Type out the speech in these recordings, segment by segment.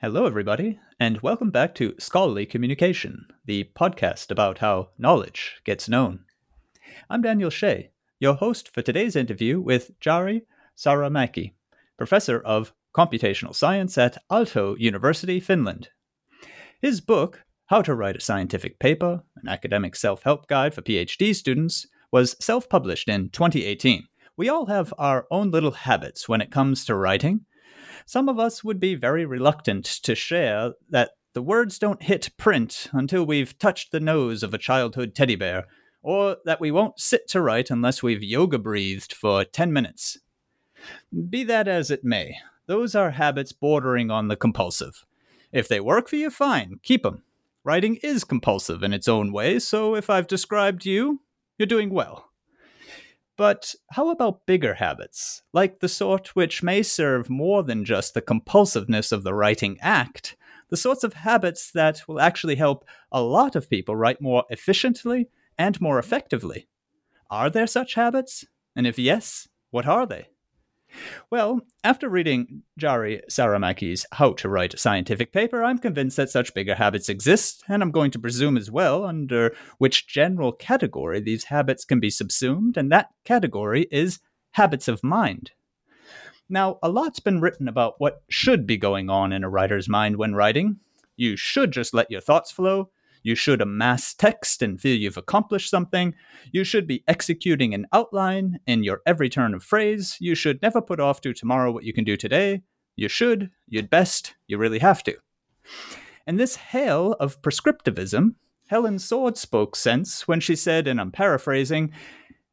Hello, everybody, and welcome back to Scholarly Communication, the podcast about how knowledge gets known. I'm Daniel Shea, your host for today's interview with Jari Saramäki, professor of computational science at Aalto University, Finland. His book, How to Write a Scientific Paper, an academic self help guide for PhD students, was self published in 2018. We all have our own little habits when it comes to writing some of us would be very reluctant to share that the words don't hit print until we've touched the nose of a childhood teddy bear, or that we won't sit to write unless we've yoga breathed for 10 minutes. Be that as it may, those are habits bordering on the compulsive. If they work for you, fine, keep them. Writing is compulsive in its own way, so if I've described you, you're doing well. But how about bigger habits, like the sort which may serve more than just the compulsiveness of the writing act, the sorts of habits that will actually help a lot of people write more efficiently and more effectively? Are there such habits? And if yes, what are they? Well, after reading Jari Saramäki's How to Write a Scientific Paper, I'm convinced that such bigger habits exist, and I'm going to presume as well under which general category these habits can be subsumed, and that category is habits of mind. Now, a lot's been written about what should be going on in a writer's mind when writing. You should just let your thoughts flow. You should amass text and feel you've accomplished something. You should be executing an outline in your every turn of phrase. You should never put off to tomorrow what you can do today. You should, you'd best, you really have to. And this hail of prescriptivism, Helen Sword spoke sense when she said, and I'm paraphrasing,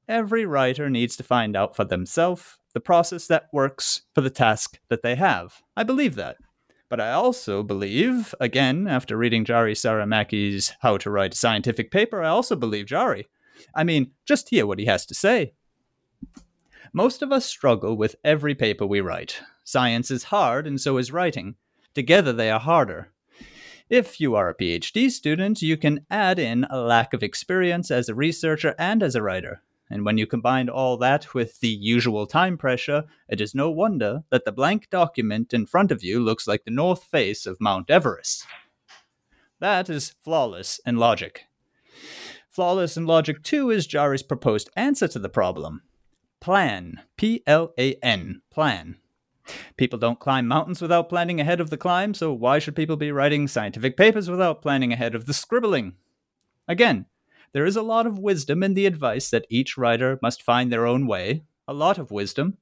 every writer needs to find out for themselves the process that works for the task that they have. I believe that. But I also believe, again, after reading Jari Saramäki's How to Write a Scientific Paper, I also believe Jari. I mean, just hear what he has to say. Most of us struggle with every paper we write. Science is hard, and so is writing. Together they are harder. If you are a PhD student, you can add in a lack of experience as a researcher and as a writer. And when you combine all that with the usual time pressure, it is no wonder that the blank document in front of you looks like the north face of Mount Everest. That is flawless in logic. Flawless in logic, too, is Jari's proposed answer to the problem. Plan. P L A N. Plan. People don't climb mountains without planning ahead of the climb, so why should people be writing scientific papers without planning ahead of the scribbling? Again, there is a lot of wisdom in the advice that each writer must find their own way, a lot of wisdom.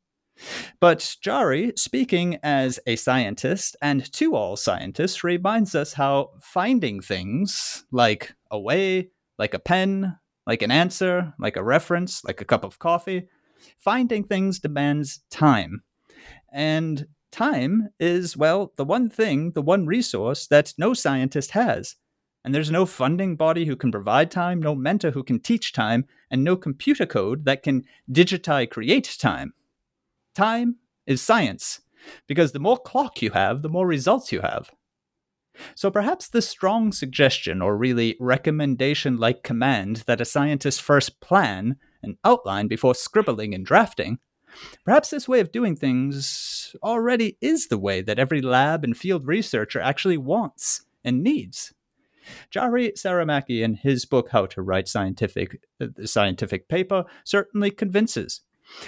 But Jari, speaking as a scientist and to all scientists, reminds us how finding things like a way, like a pen, like an answer, like a reference, like a cup of coffee, finding things demands time. And time is, well, the one thing, the one resource that no scientist has. And there's no funding body who can provide time, no mentor who can teach time, and no computer code that can digitize create time. Time is science, because the more clock you have, the more results you have. So perhaps the strong suggestion, or really recommendation like command, that a scientist first plan and outline before scribbling and drafting, perhaps this way of doing things already is the way that every lab and field researcher actually wants and needs. Jari Saramäki, in his book How to Write Scientific uh, Scientific Paper, certainly convinces.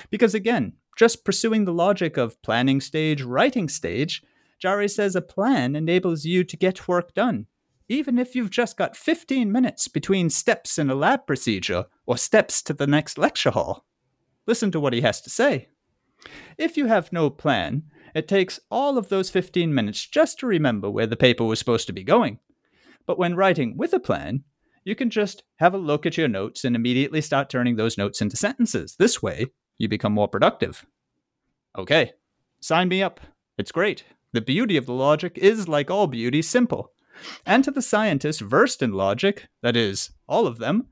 Because again, just pursuing the logic of planning stage, writing stage, Jari says a plan enables you to get work done, even if you've just got 15 minutes between steps in a lab procedure or steps to the next lecture hall. Listen to what he has to say. If you have no plan, it takes all of those 15 minutes just to remember where the paper was supposed to be going. But when writing with a plan, you can just have a look at your notes and immediately start turning those notes into sentences. This way, you become more productive. Okay, sign me up. It's great. The beauty of the logic is, like all beauty, simple. And to the scientists versed in logic, that is, all of them,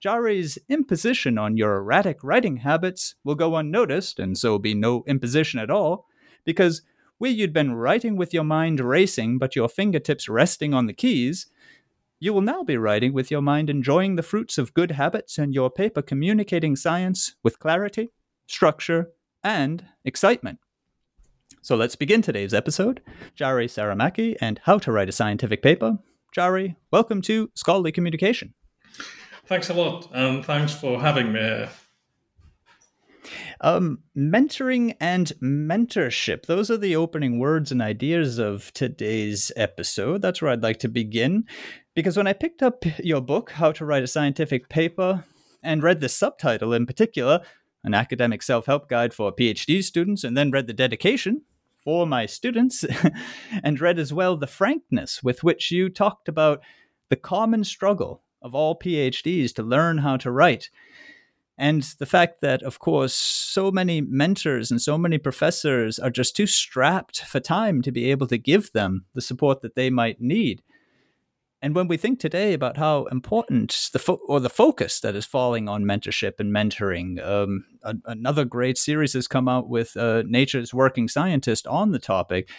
Jari's imposition on your erratic writing habits will go unnoticed, and so be no imposition at all, because where you'd been writing with your mind racing but your fingertips resting on the keys, you will now be writing with your mind enjoying the fruits of good habits and your paper communicating science with clarity, structure, and excitement. So let's begin today's episode. Jari Saramäki and How to Write a Scientific Paper. Jari, welcome to Scholarly Communication. Thanks a lot, and thanks for having me. Um, mentoring and mentorship. Those are the opening words and ideas of today's episode. That's where I'd like to begin. Because when I picked up your book, How to Write a Scientific Paper, and read the subtitle in particular, an academic self help guide for PhD students, and then read the dedication, for my students and read as well the frankness with which you talked about the common struggle of all PhDs to learn how to write. And the fact that, of course, so many mentors and so many professors are just too strapped for time to be able to give them the support that they might need. And when we think today about how important the fo- or the focus that is falling on mentorship and mentoring, um, a- another great series has come out with uh, Nature's Working Scientist on the topic.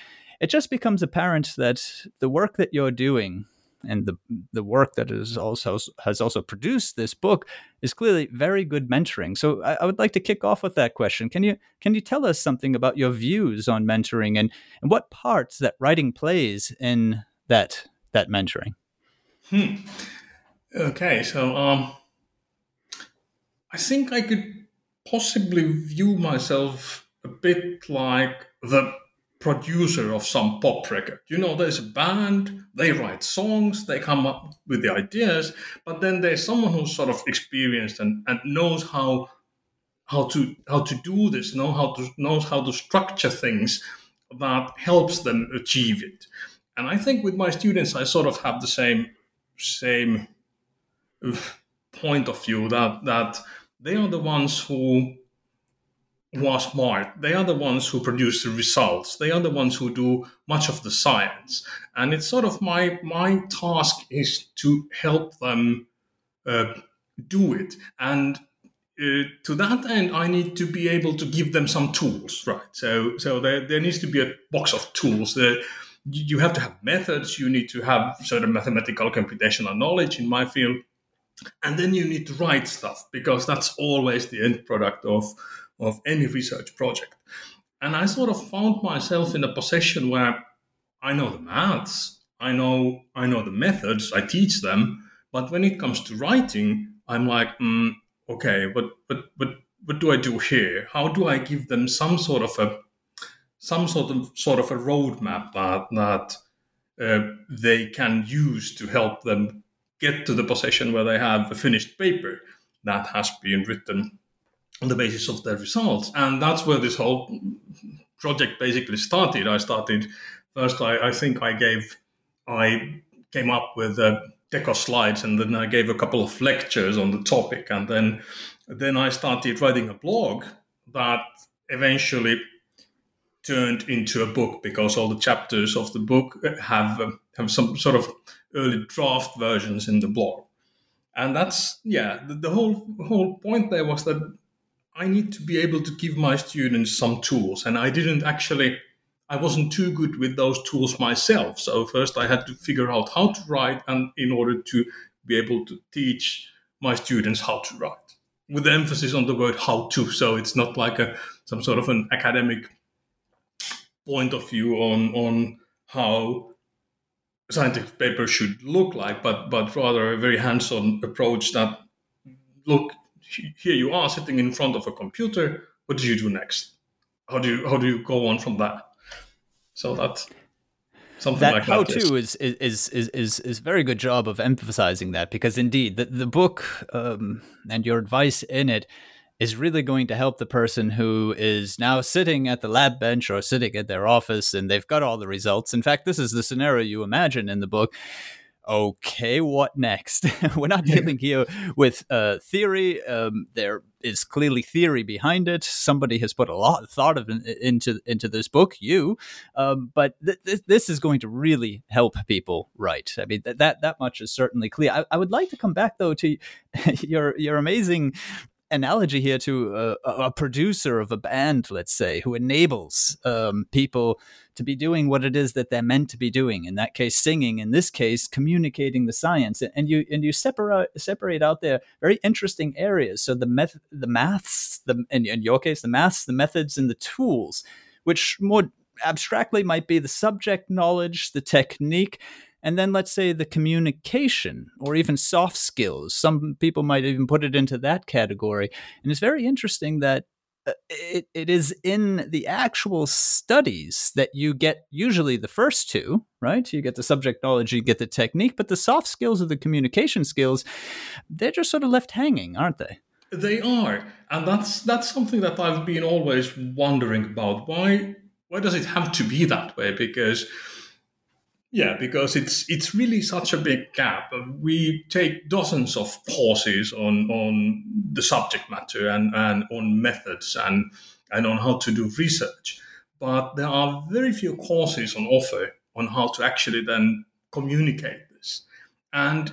It just becomes apparent that the work that you're doing and the the work that is also has also produced this book is clearly very good mentoring. So I, I, would like to kick off with that question. Can you can you tell us something about your views on mentoring and and what parts that writing plays in that that mentoring? Hmm. Okay, so um, I think I could possibly view myself a bit like the producer of some pop record. You know, there's a band, they write songs, they come up with the ideas, but then there's someone who's sort of experienced and, and knows how how to how to do this, know how to knows how to structure things that helps them achieve it. And I think with my students, I sort of have the same same point of view that that they are the ones who who are smart. They are the ones who produce the results. They are the ones who do much of the science. And it's sort of my my task is to help them uh, do it. And uh, to that end, I need to be able to give them some tools, right? So so there, there needs to be a box of tools. There, you have to have methods. You need to have certain mathematical computational knowledge in my field. And then you need to write stuff because that's always the end product of of any research project. And I sort of found myself in a position where I know the maths, I know I know the methods, I teach them, but when it comes to writing, I'm like, mm, okay, but but but what do I do here? How do I give them some sort of a some sort of sort of a roadmap that that uh, they can use to help them get to the position where they have a finished paper that has been written on the basis of their results. And that's where this whole project basically started. I started first, I, I think I gave, I came up with a deck of slides and then I gave a couple of lectures on the topic. And then, then I started writing a blog that eventually turned into a book because all the chapters of the book have um, have some sort of early draft versions in the blog and that's yeah the, the, whole whole point there was that I need to be able to give my students some tools. And I didn't actually, I wasn't too good with those tools myself. So first I had to figure out how to write and in order to be able to teach my students how to write with the emphasis on the word how to. So it's not like a, some sort of an academic point of view on, on how scientific paper should look like, but, but rather a very hands-on approach that look, here you are sitting in front of a computer. What do you do next? How do you how do you go on from that? So that something that like how that to is is is is is very good job of emphasizing that because indeed the the book um, and your advice in it is really going to help the person who is now sitting at the lab bench or sitting at their office and they've got all the results. In fact, this is the scenario you imagine in the book okay, what next? We're not dealing here with uh, theory. Um, there is clearly theory behind it. Somebody has put a lot of thought of into into this book, you. Um, but th- th- this is going to really help people write. I mean, th- that that much is certainly clear. I, I would like to come back though to your your amazing analogy here to a, a, producer of a band, let's say, who enables um, people to be doing what it is that they're meant to be doing. In that case, singing. In this case, communicating the science. And you and you separate separate out there very interesting areas. So the meth, the maths, the in, in your case, the maths, the methods, and the tools, which more abstractly might be the subject knowledge, the technique, and then let's say the communication or even soft skills. Some people might even put it into that category. And it's very interesting that uh, it, it is in the actual studies that you get usually the first two, right? You get the subject knowledge, you get the technique, but the soft skills or the communication skills, they're just sort of left hanging, aren't they? They are, and that's that's something that I've been always wondering about. Why why does it have to be that way? Because yeah, because it's it's really such a big gap. We take dozens of courses on on the subject matter and, and on methods and and on how to do research, but there are very few courses on offer on how to actually then communicate this. And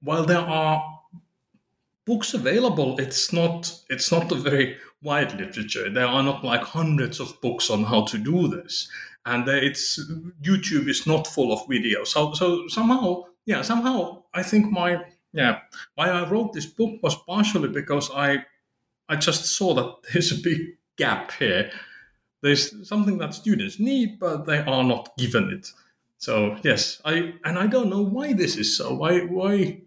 while there are books available, it's not it's not a very wide literature. There are not like hundreds of books on how to do this and uh, it's YouTube is not full of videos. So so somehow, yeah, somehow I think my yeah why I wrote this book was partially because I I just saw that there's a big gap here. There's something that students need, but they are not given it. So yes, I and I don't know why this is so. Why why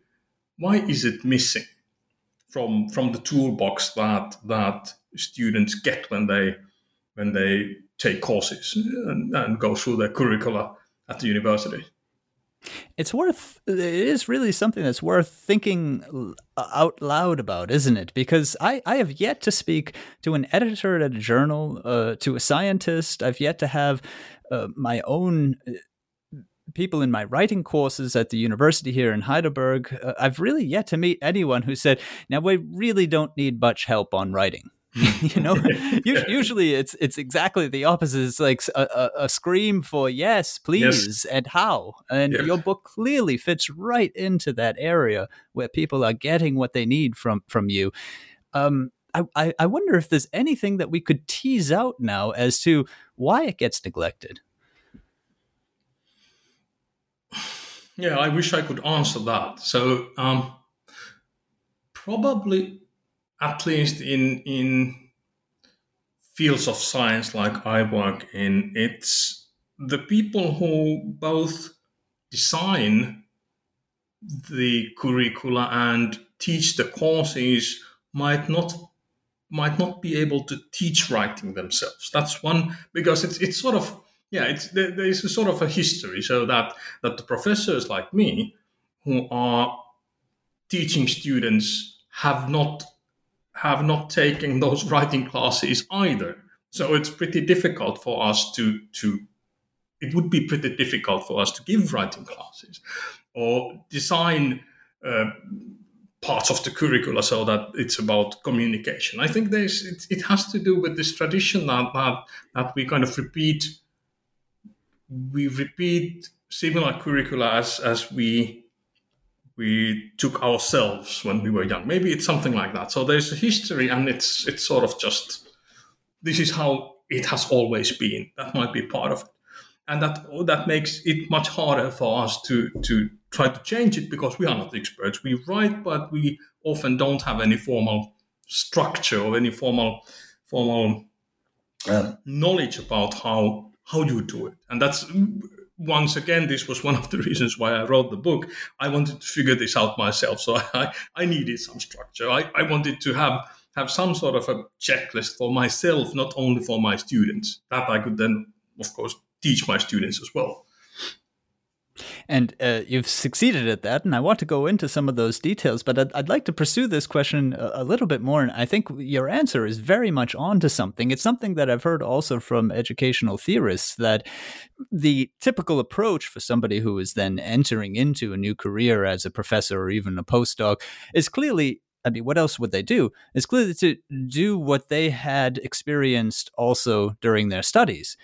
why is it missing from from the toolbox that that students get when they when they take courses and, and go through their curricula at the university. It's worth, it is really something that's worth thinking out loud about, isn't it? Because I, I have yet to speak to an editor at a journal, uh, to a scientist. I've yet to have uh, my own uh, people in my writing courses at the university here in Heidelberg. Uh, I've really yet to meet anyone who said, now we really don't need much help on writing. you know usually it's it's exactly the opposite it's like a, a, scream for yes please yes. and how and your book clearly fits right into that area where people are getting what they need from from you um I, I wonder if there's anything that we could tease out now as to why it gets neglected. Yeah, I wish I could answer that. So, um, probably at least in in fields of science like I work in, it's the people who both design the curricula and teach the courses might not might not be able to teach writing themselves. That's one because it's it's sort of yeah it's there, there is a sort of a history so that that the professors like me who are teaching students have not have not taken those writing classes either. So it's pretty difficult for us to to it would be pretty difficult for us to give writing classes or design uh, parts of the curricula so that it's about communication. I think there's it, it has to do with this tradition that, that that we kind of repeat we repeat similar curricula as as we we took ourselves when we were young. Maybe it's something like that. So there's a history, and it's it's sort of just this is how it has always been. That might be part of it, and that that makes it much harder for us to to try to change it because we are not experts. We write, but we often don't have any formal structure or any formal formal uh, knowledge about how how you do it, and that's once again, this was one of the reasons why I wrote the book. I wanted to figure this out myself. So I, I needed some structure. I, I wanted to have, have some sort of a checklist for myself, not only for my students, that I could then, of course, teach my students as well. And uh, you've succeeded at that, and I want to go into some of those details, but I'd, I'd like to pursue this question a, a, little bit more. And I think your answer is very much onto something. It's something that I've heard also from educational theorists that the typical approach for somebody who is then entering into a new career as a professor or even a postdoc is clearly I mean, what else would they do? It's clearly to do what they had experienced also during their studies.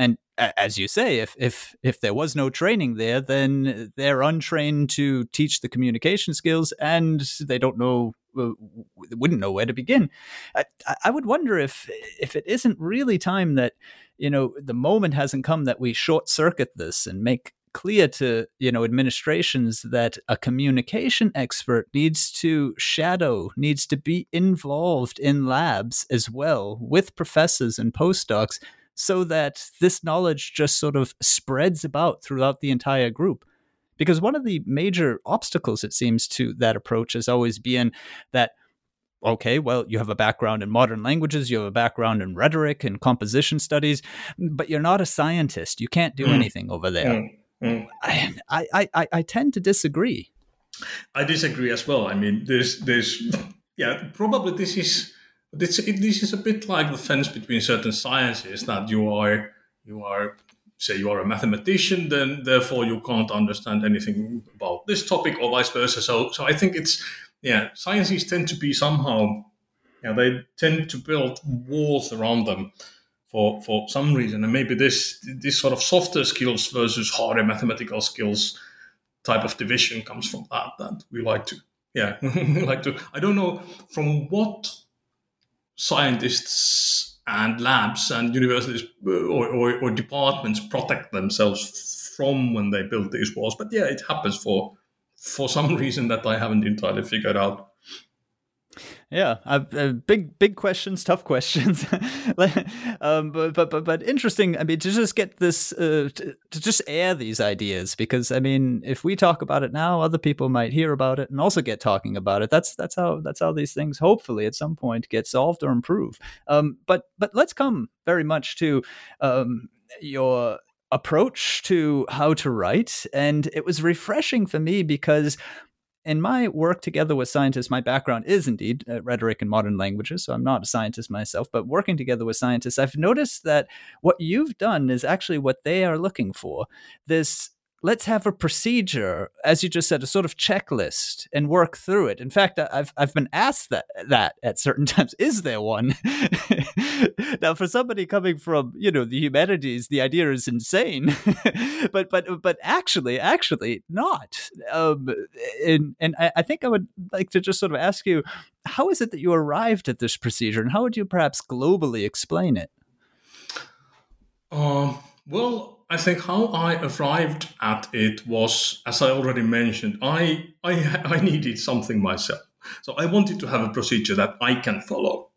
And as you say, if if if there was no training there, then they're untrained to teach the communication skills, and they don't know uh, wouldn't know where to begin. I, I would wonder if if it isn't really time that you know the moment hasn't come that we short circuit this and make clear to you know administrations that a communication expert needs to shadow needs to be involved in labs as well with professors and postdocs so that this knowledge just sort of spreads about throughout the entire group. Because one of the major obstacles, it seems, to that approach has always been that okay, well, you have a background in modern languages, you have a background in rhetoric and composition studies, but you're not a scientist. You can't do mm. anything over there. Mm. Mm. I, I, I, I tend to disagree. I disagree as well. I mean, there's, there's, yeah, probably this is this, this is a bit like the fence between certain sciences that you are you are say you are a mathematician, then therefore you can't understand anything about this topic, or vice versa. So so I think it's yeah, sciences tend to be somehow yeah they tend to build walls around them for for some reason, and maybe this this sort of softer skills versus harder mathematical skills type of division comes from that that we like to yeah like to I don't know from what scientists and labs and universities uh, or, or, or, departments protect themselves from when they build these walls. But yeah, it happens for for some reason that I haven't entirely figured out. Yeah, uh, uh, big big questions, tough questions, um, but, but but but interesting. I mean, to just get this uh, to, to, just air these ideas because I mean, if we talk about it now, other people might hear about it and also get talking about it. That's that's how that's how these things hopefully at some point get solved or improve. Um, but but let's come very much to um, your approach to how to write, and it was refreshing for me because in my work together with scientists, my background is indeed uh, rhetoric and modern languages. So I'm not a scientist myself, but working together with scientists, I've noticed that what you've done is actually what they are looking for. This let's have a procedure, as you just said, a sort of checklist and work through it. In fact, I've I've been asked that that at certain times. Is there one? now, for somebody coming from you know the humanities, the idea is insane, but but but actually, actually not. Um, and and I, I think I would like to just sort of ask you, how is it that you arrived at this procedure, and how would you perhaps globally explain it? Um. Well, I think how I arrived at it was, as I already mentioned, I, I, I needed something myself. So I wanted to have a procedure that I can follow.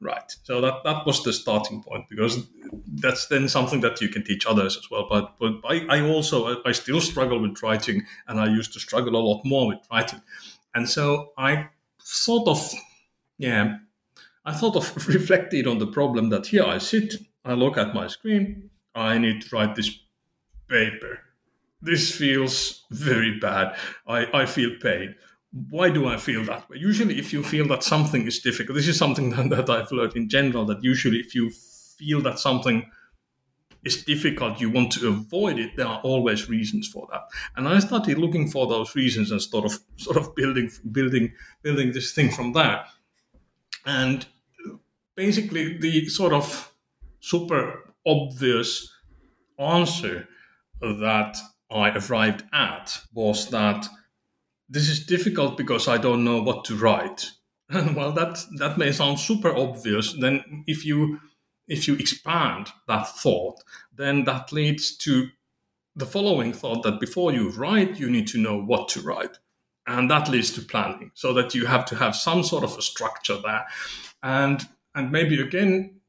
Right. So that, that was the starting point because that's then something that you can teach others as well. But but I, I also I still struggle with writing and I used to struggle a lot more with writing. And so I sort of yeah, I sort of reflected on the problem that here I sit, I look at my screen, I need to write this paper. This feels very bad. I, I feel pain. Why do I feel that way? Usually, if you feel that something is difficult, this is something that, that I've learned in general that usually, if you feel that something is difficult, you want to avoid it, there are always reasons for that. And I started looking for those reasons and sort of sort of building building building this thing from there. And basically the sort of super obvious answer that I arrived at was that this is difficult because I don't know what to write. And well, that that may sound super obvious. Then, if you if you expand that thought, then that leads to the following thought that before you write, you need to know what to write. And that leads to planning, so that you have to have some sort of a structure there. And and maybe again,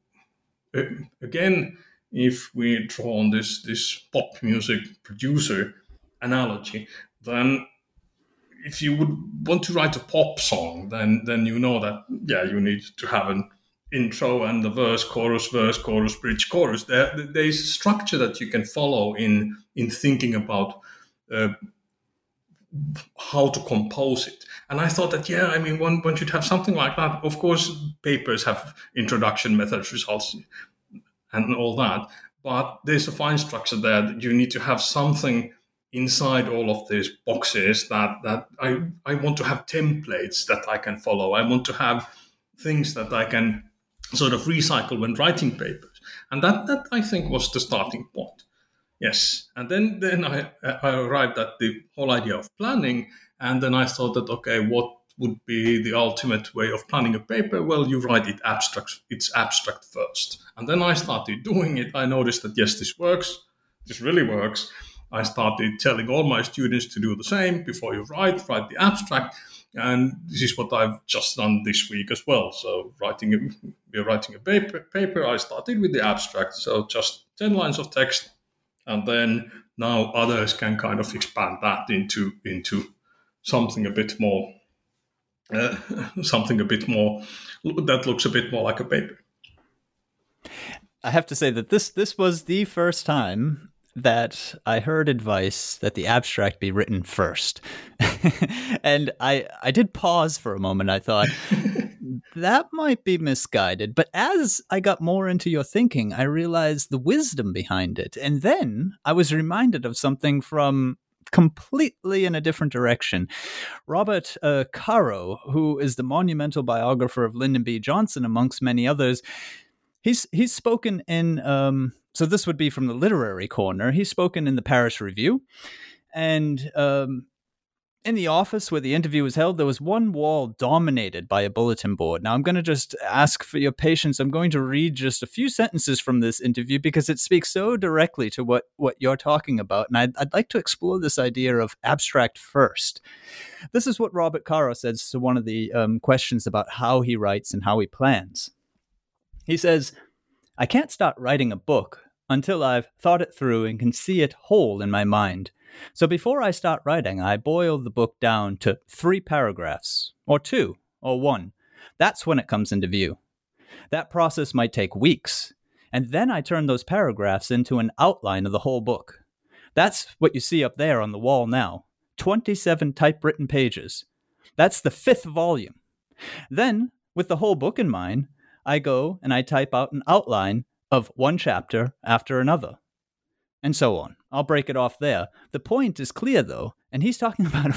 again, if we draw on this this pop music producer analogy, then if you would want to write a pop song, then then you know that yeah, you need to have an intro and the verse, chorus, verse, chorus, bridge, chorus. There, there's structure that you can follow in in thinking about uh, how to compose it. And I thought that, yeah, I mean, one, one should have something like that. Of course, papers have introduction, methods, results, and all that. But there's a fine structure there that you need to have something inside all of these boxes that, that I, I want to have templates that I can follow. I want to have things that I can sort of recycle when writing papers. And that, that I think was the starting point. Yes, and then then I, I arrived at the whole idea of planning, and then I thought that okay, what would be the ultimate way of planning a paper? Well, you write it abstract. It's abstract first, and then I started doing it. I noticed that yes, this works. This really works. I started telling all my students to do the same. Before you write, write the abstract, and this is what I've just done this week as well. So writing, we're writing a paper. Paper. I started with the abstract, so just ten lines of text and then now others can kind of expand that into into something a bit more uh, something a bit more that looks a bit more like a paper. I have to say that this this was the first time that I heard advice that the abstract be written first. and I I did pause for a moment. I thought that might be misguided. But as I got more into your thinking, I realized the wisdom behind it. And then I was reminded of something from completely in a different direction. Robert uh, Caro, who is the monumental biographer of Lyndon B. Johnson, amongst many others, he's he's spoken in um, so this would be from the literary corner. He's spoken in the Paris Review, and um, in the office where the interview was held, there was one wall dominated by a bulletin board. Now, I'm going to just ask for your patience. I'm going to read just a few sentences from this interview because it speaks so directly to what, what you're talking about. And I'd, I'd like to explore this idea of abstract first. This is what Robert Caro says to one of the um, questions about how he writes and how he plans. He says, I can't start writing a book until I've thought it through and can see it whole in my mind. So before I start writing, I boil the book down to three paragraphs, or two, or one. That's when it comes into view. That process might take weeks, and then I turn those paragraphs into an outline of the whole book. That's what you see up there on the wall now 27 typewritten pages. That's the fifth volume. Then, with the whole book in mind, I go and I type out an outline of one chapter after another, and so on. I'll break it off there. The point is clear, though, and he's talking about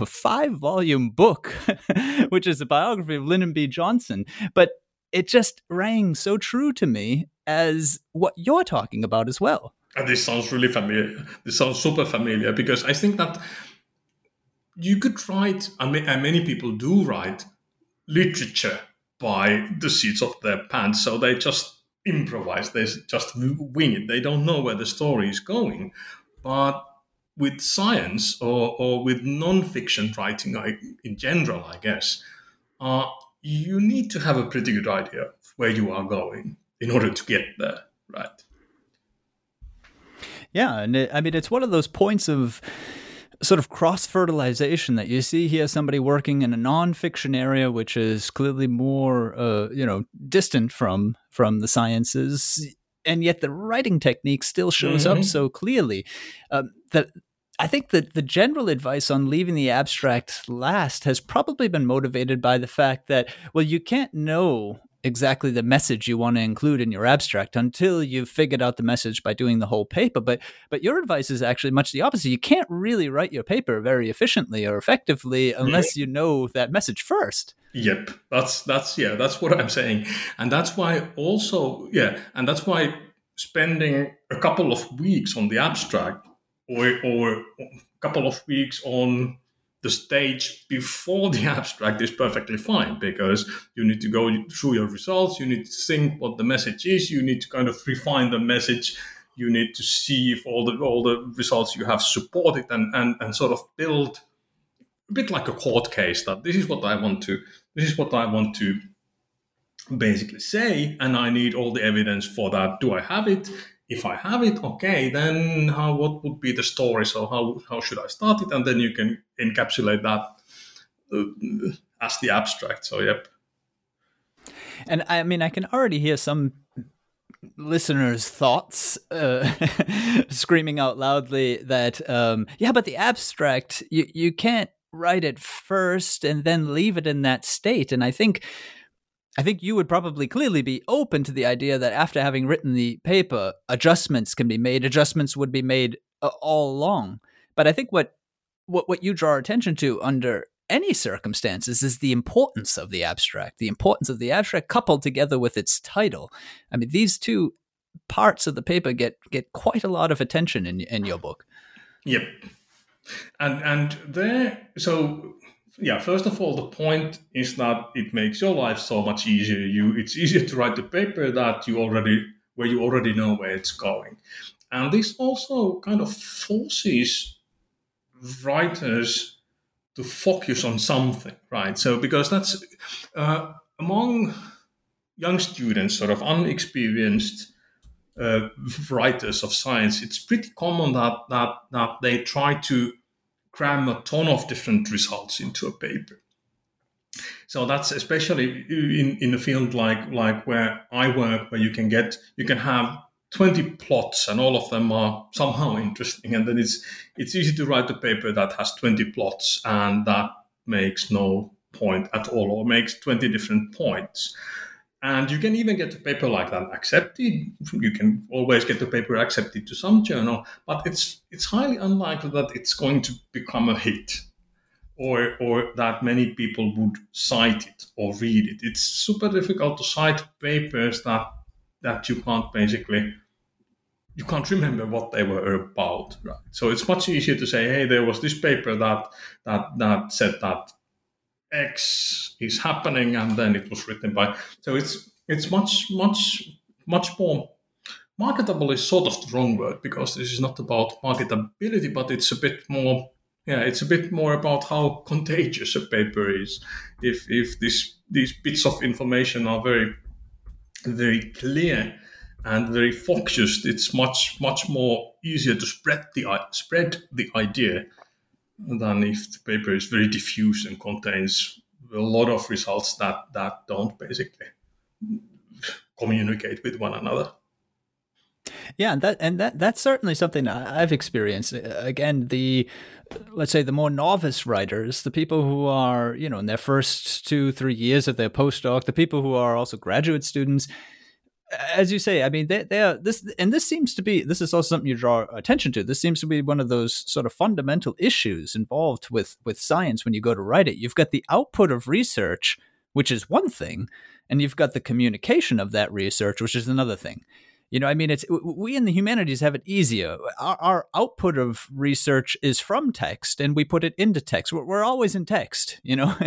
a five volume book, which is a biography of Lyndon B. Johnson. But it just rang so true to me as what you're talking about as well. And this sounds really familiar. This sounds super familiar because I think that you could write, and many people do write literature by the seats of their pants. So they just improvise. They just wing it. They don't know where the story is going. But with science or, or with non-fiction writing I, in general, I guess, uh, you need to have a pretty good idea of where you are going in order to get there, right? Yeah, and it, I mean it's one of those points of sort of cross fertilization that you see here somebody working in a non-fiction area which is clearly more uh, you know distant from from the sciences and yet the writing technique still shows mm-hmm. up so clearly um, that I think that the general advice on leaving the abstract last has probably been motivated by the fact that, well, you can't know exactly the message you want to include in your abstract until you've figured out the message by doing the whole paper but but your advice is actually much the opposite. You can't really write your paper very efficiently or effectively unless mm-hmm. you know that message first. Yep that's that's yeah that's what i'm saying. And that's why also yeah and that's why spending a couple of weeks on the abstract or or a couple of weeks on the stage before the abstract is perfectly fine because you need to go through your results, you need to think what the message is, you need to kind of refine the message, you need to see if all the all the results you have support it and, and, and sort of build a bit like a court case that this is what I want to this is what I want to basically say and I need all the evidence for that. Do I have it? If I have it, okay, then how what would be the story? So how how should I start it? And then you can encapsulate that uh, as the abstract. So yep. And I mean, I can already hear some listeners' thoughts, uh, screaming out loudly that, um, yeah, but the abstract, you, you can't write it first and then leave it in that state. And I think. I think you would probably clearly be open to the idea that after having written the paper, adjustments can be made. Adjustments would be made uh, all along. But I think what what what you draw attention to under any circumstances is the importance of the abstract, the importance of the abstract coupled together with its title. I mean, these two parts of the paper get get quite a lot of attention in in your book. Yep, and and there, so yeah. First of all, the point is that it makes your life so much easier. You, it's easier to write the paper that you already where you already know where it's going, and this also kind of forces writers to focus on something, right? So because that's uh, among young students, sort of unexperienced uh, writers of science, it's pretty common that that that they try to cram a ton of different results into a paper. So that's especially in, in a field like like where I work, where you can get you can have 20 plots and all of them are somehow interesting and then it's it's easy to write a paper that has 20 plots and that makes no point at all or makes 20 different points and you can even get a paper like that accepted you can always get the paper accepted to some journal but it's it's highly unlikely that it's going to become a hit or or that many people would cite it or read it it's super difficult to cite papers that that you can't basically you can't remember what they were about, right? So it's much easier to say, hey, there was this paper that that that said that X is happening, and then it was written by. So it's it's much much much more marketable is sort of the wrong word because this is not about marketability, but it's a bit more. Yeah, it's a bit more about how contagious a paper is. If if this these bits of information are very very clear and very focused, it's much much more easier to spread the spread the idea than if the paper is very diffuse and contains a lot of results that that don't basically communicate with one another. Yeah, and that and that that's certainly something I've experienced. Again, the let's say the more novice writers, the people who are you know in their first two three years of their postdoc, the people who are also graduate students, as you say, I mean, they, they are this, and this seems to be this is also something you draw attention to. This seems to be one of those sort of fundamental issues involved with with science when you go to write it. You've got the output of research, which is one thing, and you've got the communication of that research, which is another thing. You know, I mean, it's we in the humanities have it easier. Our, our output of research is from text, and we put it into text. We're, we're always in text. You know,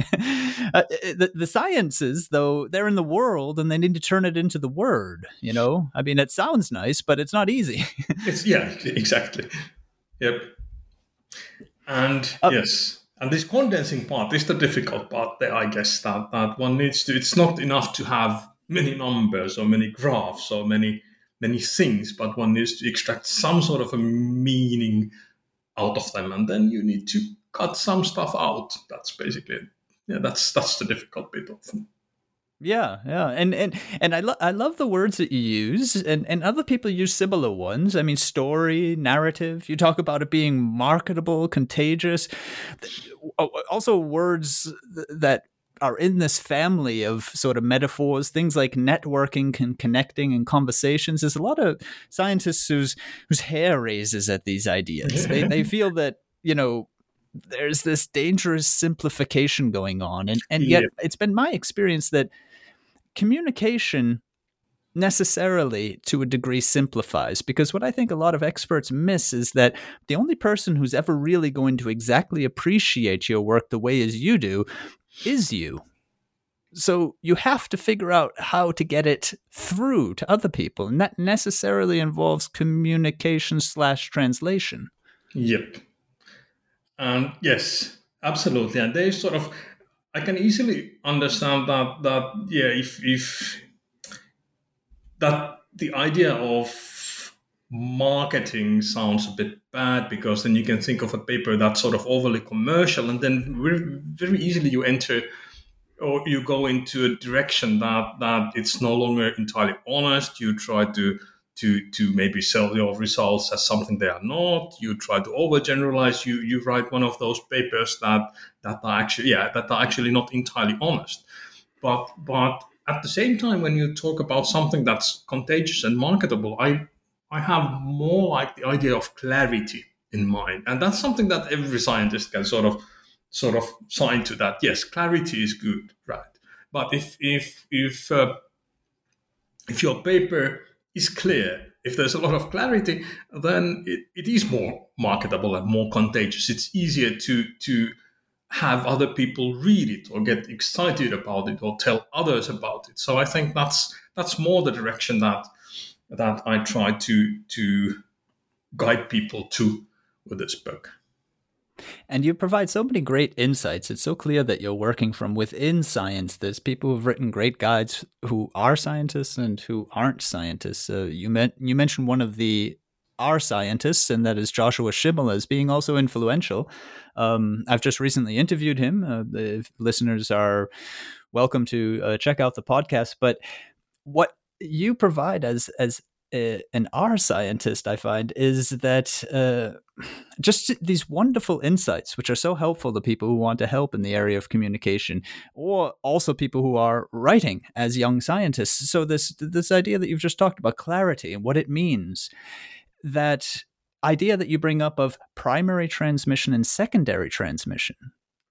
uh, the, the sciences, though, they're in the world, and they need to turn it into the word. You know, I mean, it sounds nice, but it's not easy. it's yeah, exactly. Yep. And uh, yes, and this condensing part is the difficult part there, I guess, that, that one needs to, it's not enough to have many numbers or many graphs or many many things, but one needs to extract some sort of a meaning out of them, and then you need to cut some stuff out. That's basically. Yeah, that's that's the difficult bit often. Yeah, yeah, and and and I love I love the words that you use, and and other people use similar ones. I mean, story, narrative. You talk about it being marketable, contagious. Also, words that are in this family of sort of metaphors, things like networking and connecting and conversations. There's a lot of scientists whose whose hair raises at these ideas. they they feel that you know there's this dangerous simplification going on, and and yet yeah. it's been my experience that communication necessarily to a degree simplifies because what I think a lot of experts miss is that the only person who's ever really going to exactly appreciate your work the way as you do is you. So you have to figure out how to get it through to other people, and that necessarily involves communication slash translation. Yep. And yes, absolutely. And they sort of, I can easily understand that. That yeah, if if that the idea of marketing sounds a bit bad because then you can think of a paper that's sort of overly commercial and then very, very easily you enter or you go into a direction that that it's no longer entirely honest. You try to to to maybe sell your results as something they are not. You try to overgeneralize. You you write one of those papers that that are actually yeah that are actually not entirely honest. But but at the same time, when you talk about something that's contagious and marketable, I I have more like the idea of clarity in mind, and that's something that every scientist can sort of sort of sign to that. Yes, clarity is good, right? But if if if uh, if your paper is clear, if there's a lot of clarity, then it, it is more marketable and more contagious. It's easier to to have other people read it or get excited about it or tell others about it. So I think that's that's more the direction that that I try to to guide people to with this book. And you provide so many great insights. It's so clear that you're working from within science. There's people who've written great guides who are scientists and who aren't scientists. Uh, you, you mentioned one of the are scientists, and that is Joshua Schimel as being also influential. Um, I've just recently interviewed him. Uh, the listeners are welcome to uh, check out the podcast. But what you provide as as an R scientist, I find, is that uh, just these wonderful insights, which are so helpful to people who want to help in the area of communication, or also people who are writing as young scientists. So this this idea that you've just talked about clarity and what it means, that idea that you bring up of primary transmission and secondary transmission.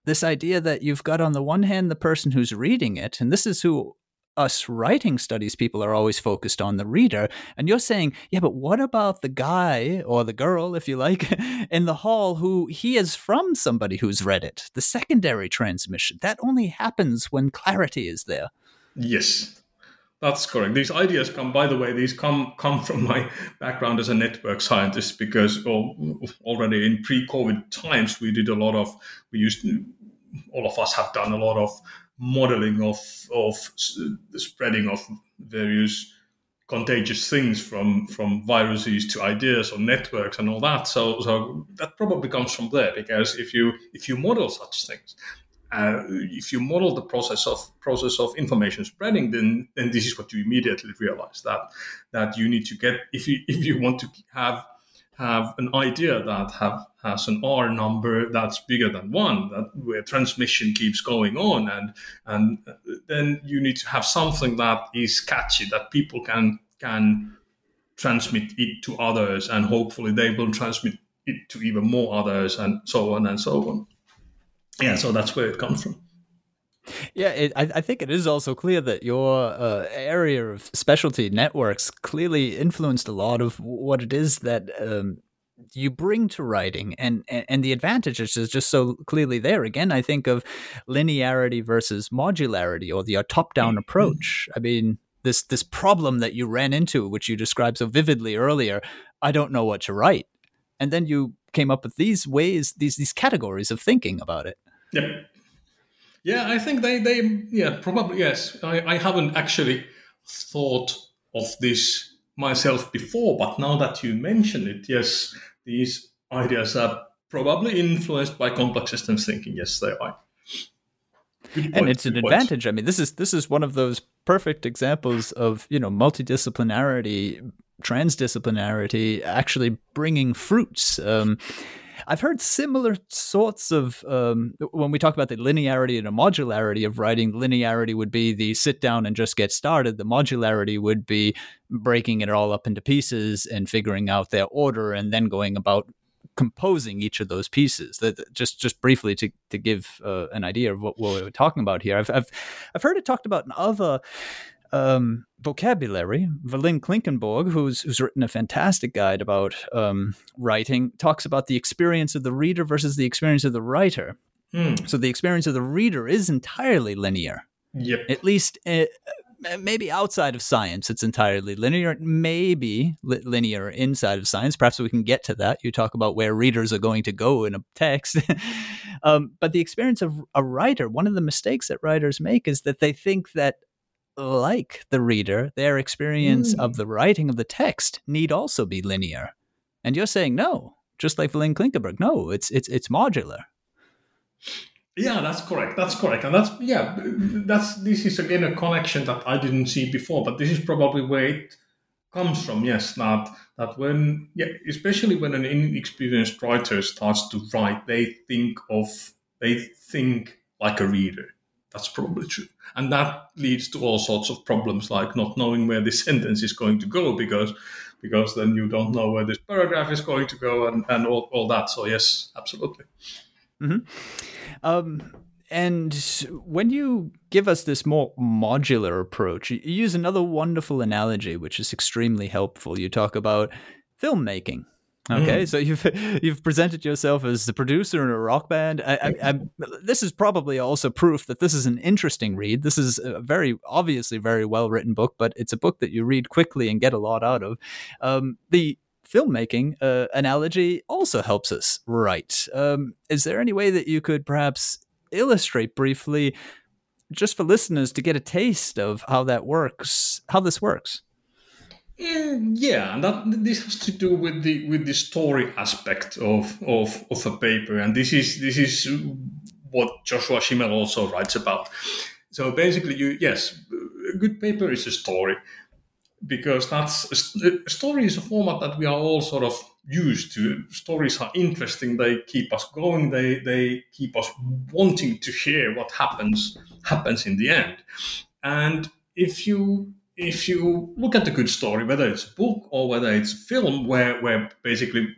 This idea that you've got on the one hand the person who's reading it, and this is who us writing studies people are always focused on the reader. And you're saying yeah but what about the guy or the girl if you like in the hall who he is from somebody who's read it the secondary transmission. That only happens when clarity is there. Yes that's correct. These ideas come by the way these come come from my background as a network scientist because well, already in pre-covid times we did a lot of we used all of us have done a lot of modeling of of the spreading of various contagious things from from viruses to ideas or networks and all that. So so that probably comes from there because if you if you model such things uh, if you model the process of process of information spreading then then this is what you immediately realize that that you need to get if you if you want to have have an idea that have has an R number that's bigger than one, that where transmission keeps going on, and and uh, then you need to have something that is catchy that people can can transmit it to others, and hopefully they will transmit it to even more others, and so on and so on. Yeah, so that's where it comes from. Yeah, it, I, I, think it is also clear that your uh, area of specialty networks clearly influenced a lot of what it is that um, you bring to writing, and, and and the advantages is just so clearly there. Again, I think of linearity versus modularity, or the top-down mm-hmm. approach. I mean, this this problem that you ran into, which you described so vividly earlier. I don't know what to write, and then you came up with these ways, these these categories of thinking about it. Yep. Yeah, I think they, they yeah, probably, yes. I, I haven't actually thought of this myself before, but now that you mention it, yes, these ideas are probably influenced by complex systems thinking. Yes, they are. and it's an advantage. I mean, this is this is one of those perfect examples of you know multidisciplinarity, transdisciplinarity actually bringing fruits. Um, I've heard similar sorts of um, when we talk about the linearity and a modularity of writing. Linearity would be the sit down and just get started. The modularity would be breaking it all up into pieces and figuring out their order, and then going about composing each of those pieces. That just just briefly to to give uh, an idea of what, what, we're talking about here. I've, I've I've heard it talked about in other um, vocabulary. Verlyn Klinkenborg, who's who's written a fantastic guide about um, writing, talks about the experience of the reader versus the experience of the writer. Mm. So the experience of the reader is entirely linear. Yep. At least. Uh, maybe outside of science it's entirely linear maybe li- linear inside of science perhaps we can get to that you talk about where readers are going to go in a text um, but the experience of a writer one of the mistakes that writers make is that they think that like the reader, their experience mm. of the writing of the text need also be linear. And you're saying no, just like Verlyn Klinkenborg, no, it's it's it's modular. Yeah, that's correct. That's correct, and that's yeah. That's this is again a connection that I didn't see before, but this is probably where it comes from. Yes, that that when yeah, especially when an inexperienced writer starts to write, they think of they think like a reader. That's probably true, and that leads to all sorts of problems, like not knowing where this sentence is going to go because because then you don't know where this paragraph is going to go and, and all, all that. So yes, absolutely. Mm-hmm. Um, and when you give us this more modular approach, you use another wonderful analogy, which is extremely helpful. You talk about filmmaking. Okay, mm. so you've you've presented yourself as the producer in a rock band. I, I, I, this is probably also proof that this is an interesting read. This is a very obviously very well written book, but it's a book that you read quickly and get a lot out of. Um, the filmmaking uh, analogy also helps us write. Um, is there any way that you could perhaps illustrate briefly, just for listeners to get a taste of how that works, how this works? Mm, yeah, and that this has to do with the with the story aspect of of of a paper, and this is this is what Joshua Schimel also writes about. So basically, you yes, a good paper is a story because that's a story is a format that we are all sort of used to. Stories are interesting; they keep us going. They they keep us wanting to hear what happens happens in the end. And if you if you look at a good story, whether it's a book or whether it's film, where where basically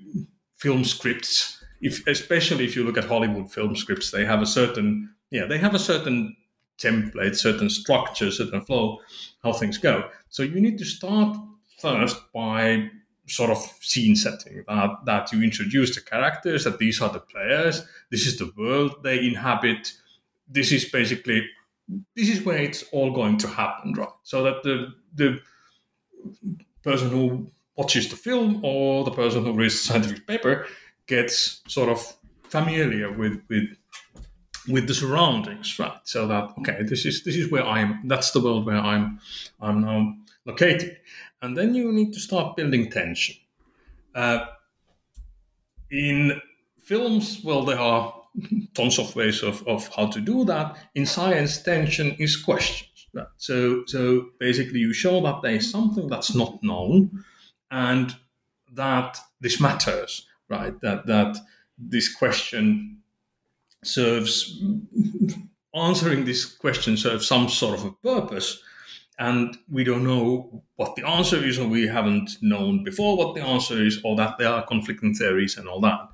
film scripts, if especially if you look at Hollywood film scripts, they have a certain yeah they have a certain template, certain structure, certain flow, how things go. So you need to start first by sort of scene setting that, that you introduce the characters, that these are the players, this is the world they inhabit, this is basically this is where it's all going to happen, right? So that the the person who watches the film or the person who reads the scientific paper gets sort of familiar with with with the surroundings, right? So that okay, this is this is where I'm. That's the world where I'm. I'm now located, and then you need to start building tension. Uh, in films, well, there are tons of ways of, of how to do that. In science, tension is questions. Right? So, so basically, you show that there is something that's not known, and that this matters, right? That that this question serves answering this question serves some sort of a purpose and we don't know what the answer is or we haven't known before what the answer is or that there are conflicting theories and all that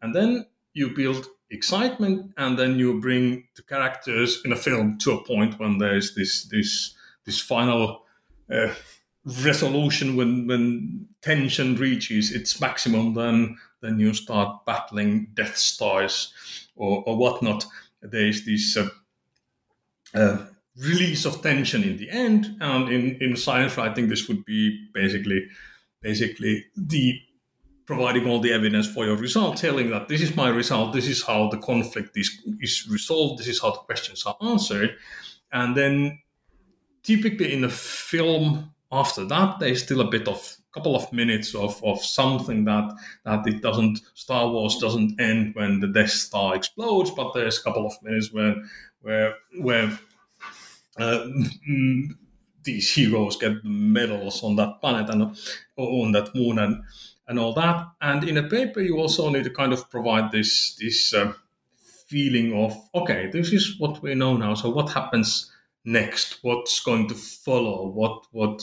and then you build excitement and then you bring the characters in a film to a point when there's this this this final uh, resolution when when tension reaches its maximum then then you start battling death stars or, or whatnot. There's this uh, uh, release of tension in the end and in in science writing this would be basically basically the providing all the evidence for your result, telling that this is my result, this is how the conflict is, is resolved, this is how the questions are answered. And then typically in the film after that, there's still a bit of couple of minutes of, of something that that it doesn't Star Wars doesn't end when the Death Star explodes, but there's a couple of minutes where where where uh, these heroes get medals on that planet and on that moon and and all that. And in a paper, you also need to kind of provide this this uh, feeling of okay, this is what we know now. So what happens next? What's going to follow? What what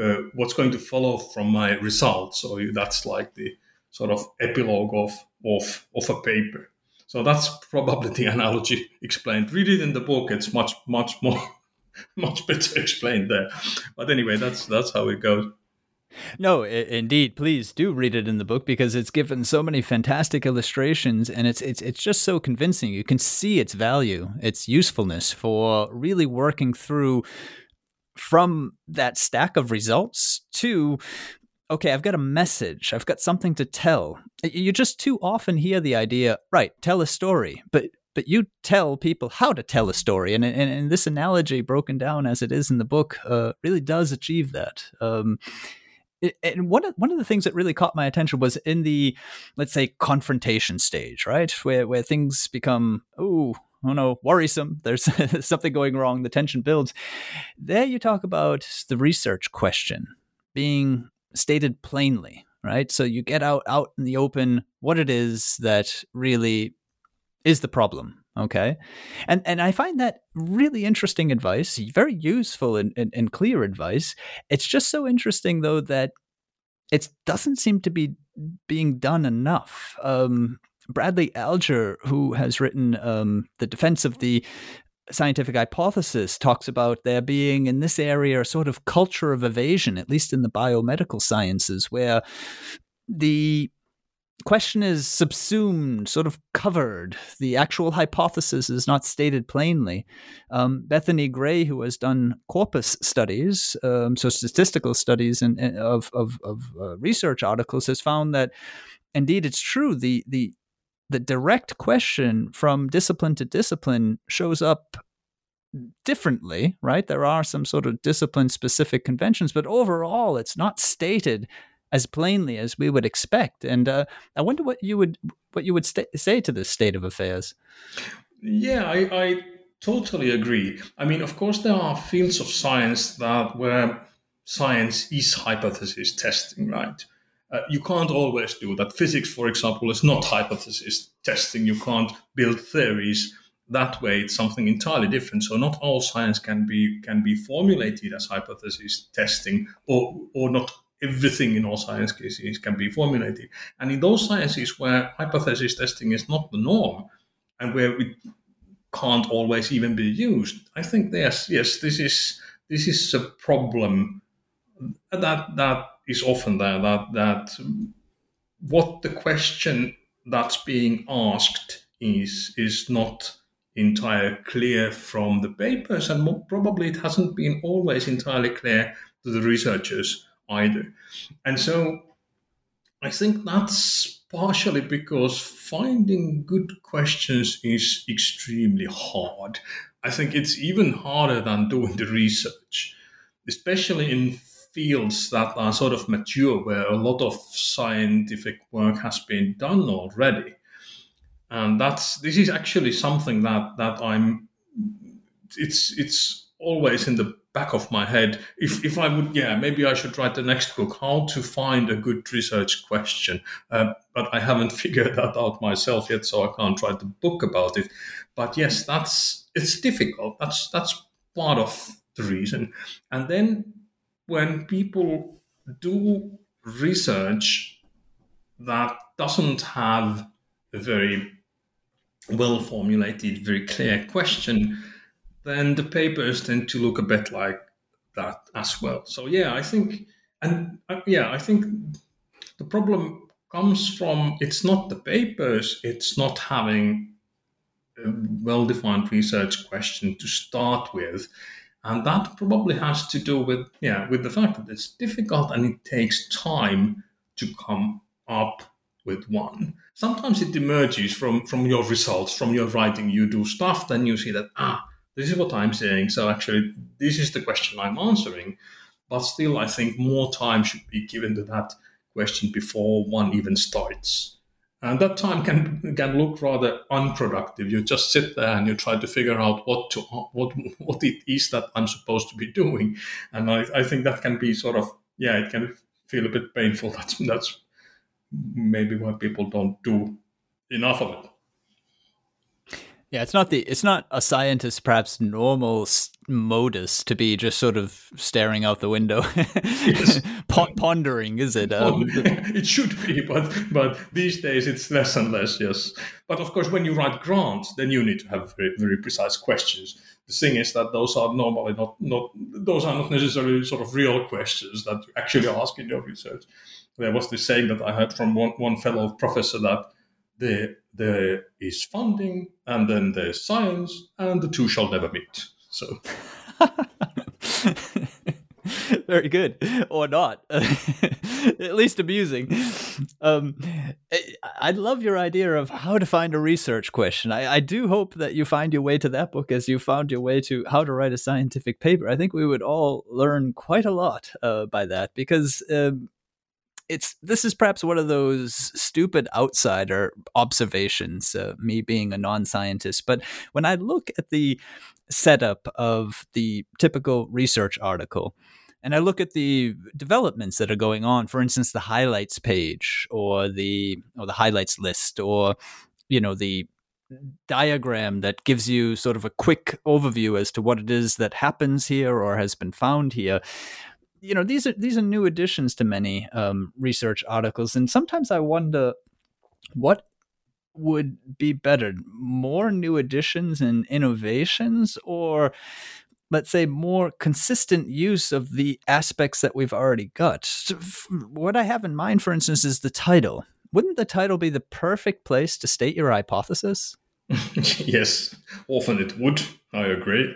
uh, what's going to follow from my results? So that's like the sort of epilogue of of of a paper. So that's probably the analogy explained. Read it in the book; it's much much more much better explained there. But anyway, that's that's how it goes. No, I- indeed. Please do read it in the book because it's given so many fantastic illustrations, and it's it's it's just so convincing. You can see its value, its usefulness for really working through from that stack of results to okay, I've got a message, I've got something to tell. You just too often hear the idea, right? Tell a story, but but you tell people how to tell a story, and and, and this analogy, broken down as it is in the book, uh, really does achieve that. Um, and one of, one of the things that really caught my attention was in the let's say confrontation stage right where where things become oh oh no, worrisome. There's something going wrong. The tension builds. There you talk about the research question being stated plainly, right? So you get out out in the open what it is that really is the problem. Okay. And and I find that really interesting advice, very useful and, and, and clear advice. It's just so interesting though that it doesn't seem to be being done enough. Um, Bradley Alger, who has written um, The Defense of the Scientific Hypothesis, talks about there being in this area a sort of culture of evasion, at least in the biomedical sciences, where the question is subsumed, sort of covered. The actual hypothesis is not stated plainly. Um, Bethany Gray, who has done corpus studies, um, so statistical studies in, of, of, of uh, research articles, has found that indeed it's true. The, the, the direct question from discipline to discipline shows up differently, right? There are some sort of discipline specific conventions, but overall, it's not stated as plainly as we would expect. And uh, I wonder what you would what you would st- say to this state of affairs. Yeah, I, I totally agree. I mean, of course, there are fields of science that where science is hypothesis testing, right? Uh, you can't always do that. Physics, for example, is not hypothesis testing. You can't build theories that way. It's something entirely different. So not all science can be can be formulated as hypothesis testing, or or not everything in all science cases can be formulated. And in those sciences where hypothesis testing is not the norm and where it can't always even be used, I think yes, yes, this is this is a problem that that is often there. That that what the question that's being asked is is not entirely clear from the papers, and probably it hasn't been always entirely clear to the researchers either. And so I think that's partially because finding good questions is extremely hard. I think it's even harder than doing the research, especially in fields that are sort of mature, where a lot of scientific work has been done already. And that's this is actually something that that I'm. It's it's always in the back of my head if, if i would yeah maybe i should write the next book how to find a good research question. Uh, but i haven't figured that out myself yet so i can't write the book about it. But yes that's it's difficult. That's that's part of the reason. And then when people do research that doesn't have a very well formulated very clear question then the papers tend to look a bit like that as well. So yeah, I think, and uh, yeah, I think the problem comes from it's not the papers, it's not having a well-defined research question to start with. And that probably has to do with yeah, with the fact that it's difficult and it takes time to come up with one. Sometimes it emerges from from your results, from your writing. You do stuff, then you see that ah, this is what I'm saying. So actually, this is the question I'm answering. But still, I think more time should be given to that question before one even starts. And that time can can look rather unproductive. You just sit there and you try to figure out what to what what it is that I'm supposed to be doing. And I, I think that can be sort of yeah, it can feel a bit painful. That's that's maybe why people don't do enough of it. Yeah, it's not the it's not a scientist perhaps normal modus to be just sort of staring out the window, pondering, is it? Um, it should be, but but these days it's less and less. Yes, but of course, when you write grants, then you need to have very very precise questions. The thing is that those are normally not not those are not necessarily sort of real questions that you actually ask in your research. There was this saying that I heard from one one fellow professor that there there is funding and then there's science and the two shall never meet. So. Very good. Or not. At least amusing. Um, i love your idea of how to find a research question. I, I, do hope that you find your way to that book as you found your way to how to write a scientific paper. I think we would all learn quite a lot uh, by that because um, it's this is perhaps one of those stupid outsider observations. Uh, me being a non-scientist, but when I look at the setup of the typical research article, and I look at the developments that are going on, for instance, the highlights page or the or the highlights list or you know the diagram that gives you sort of a quick overview as to what it is that happens here or has been found here you know these are these are new additions to many um, research articles and sometimes i wonder what would be better more new additions and innovations or let's say more consistent use of the aspects that we've already got what i have in mind for instance is the title wouldn't the title be the perfect place to state your hypothesis? yes, often it would. I agree.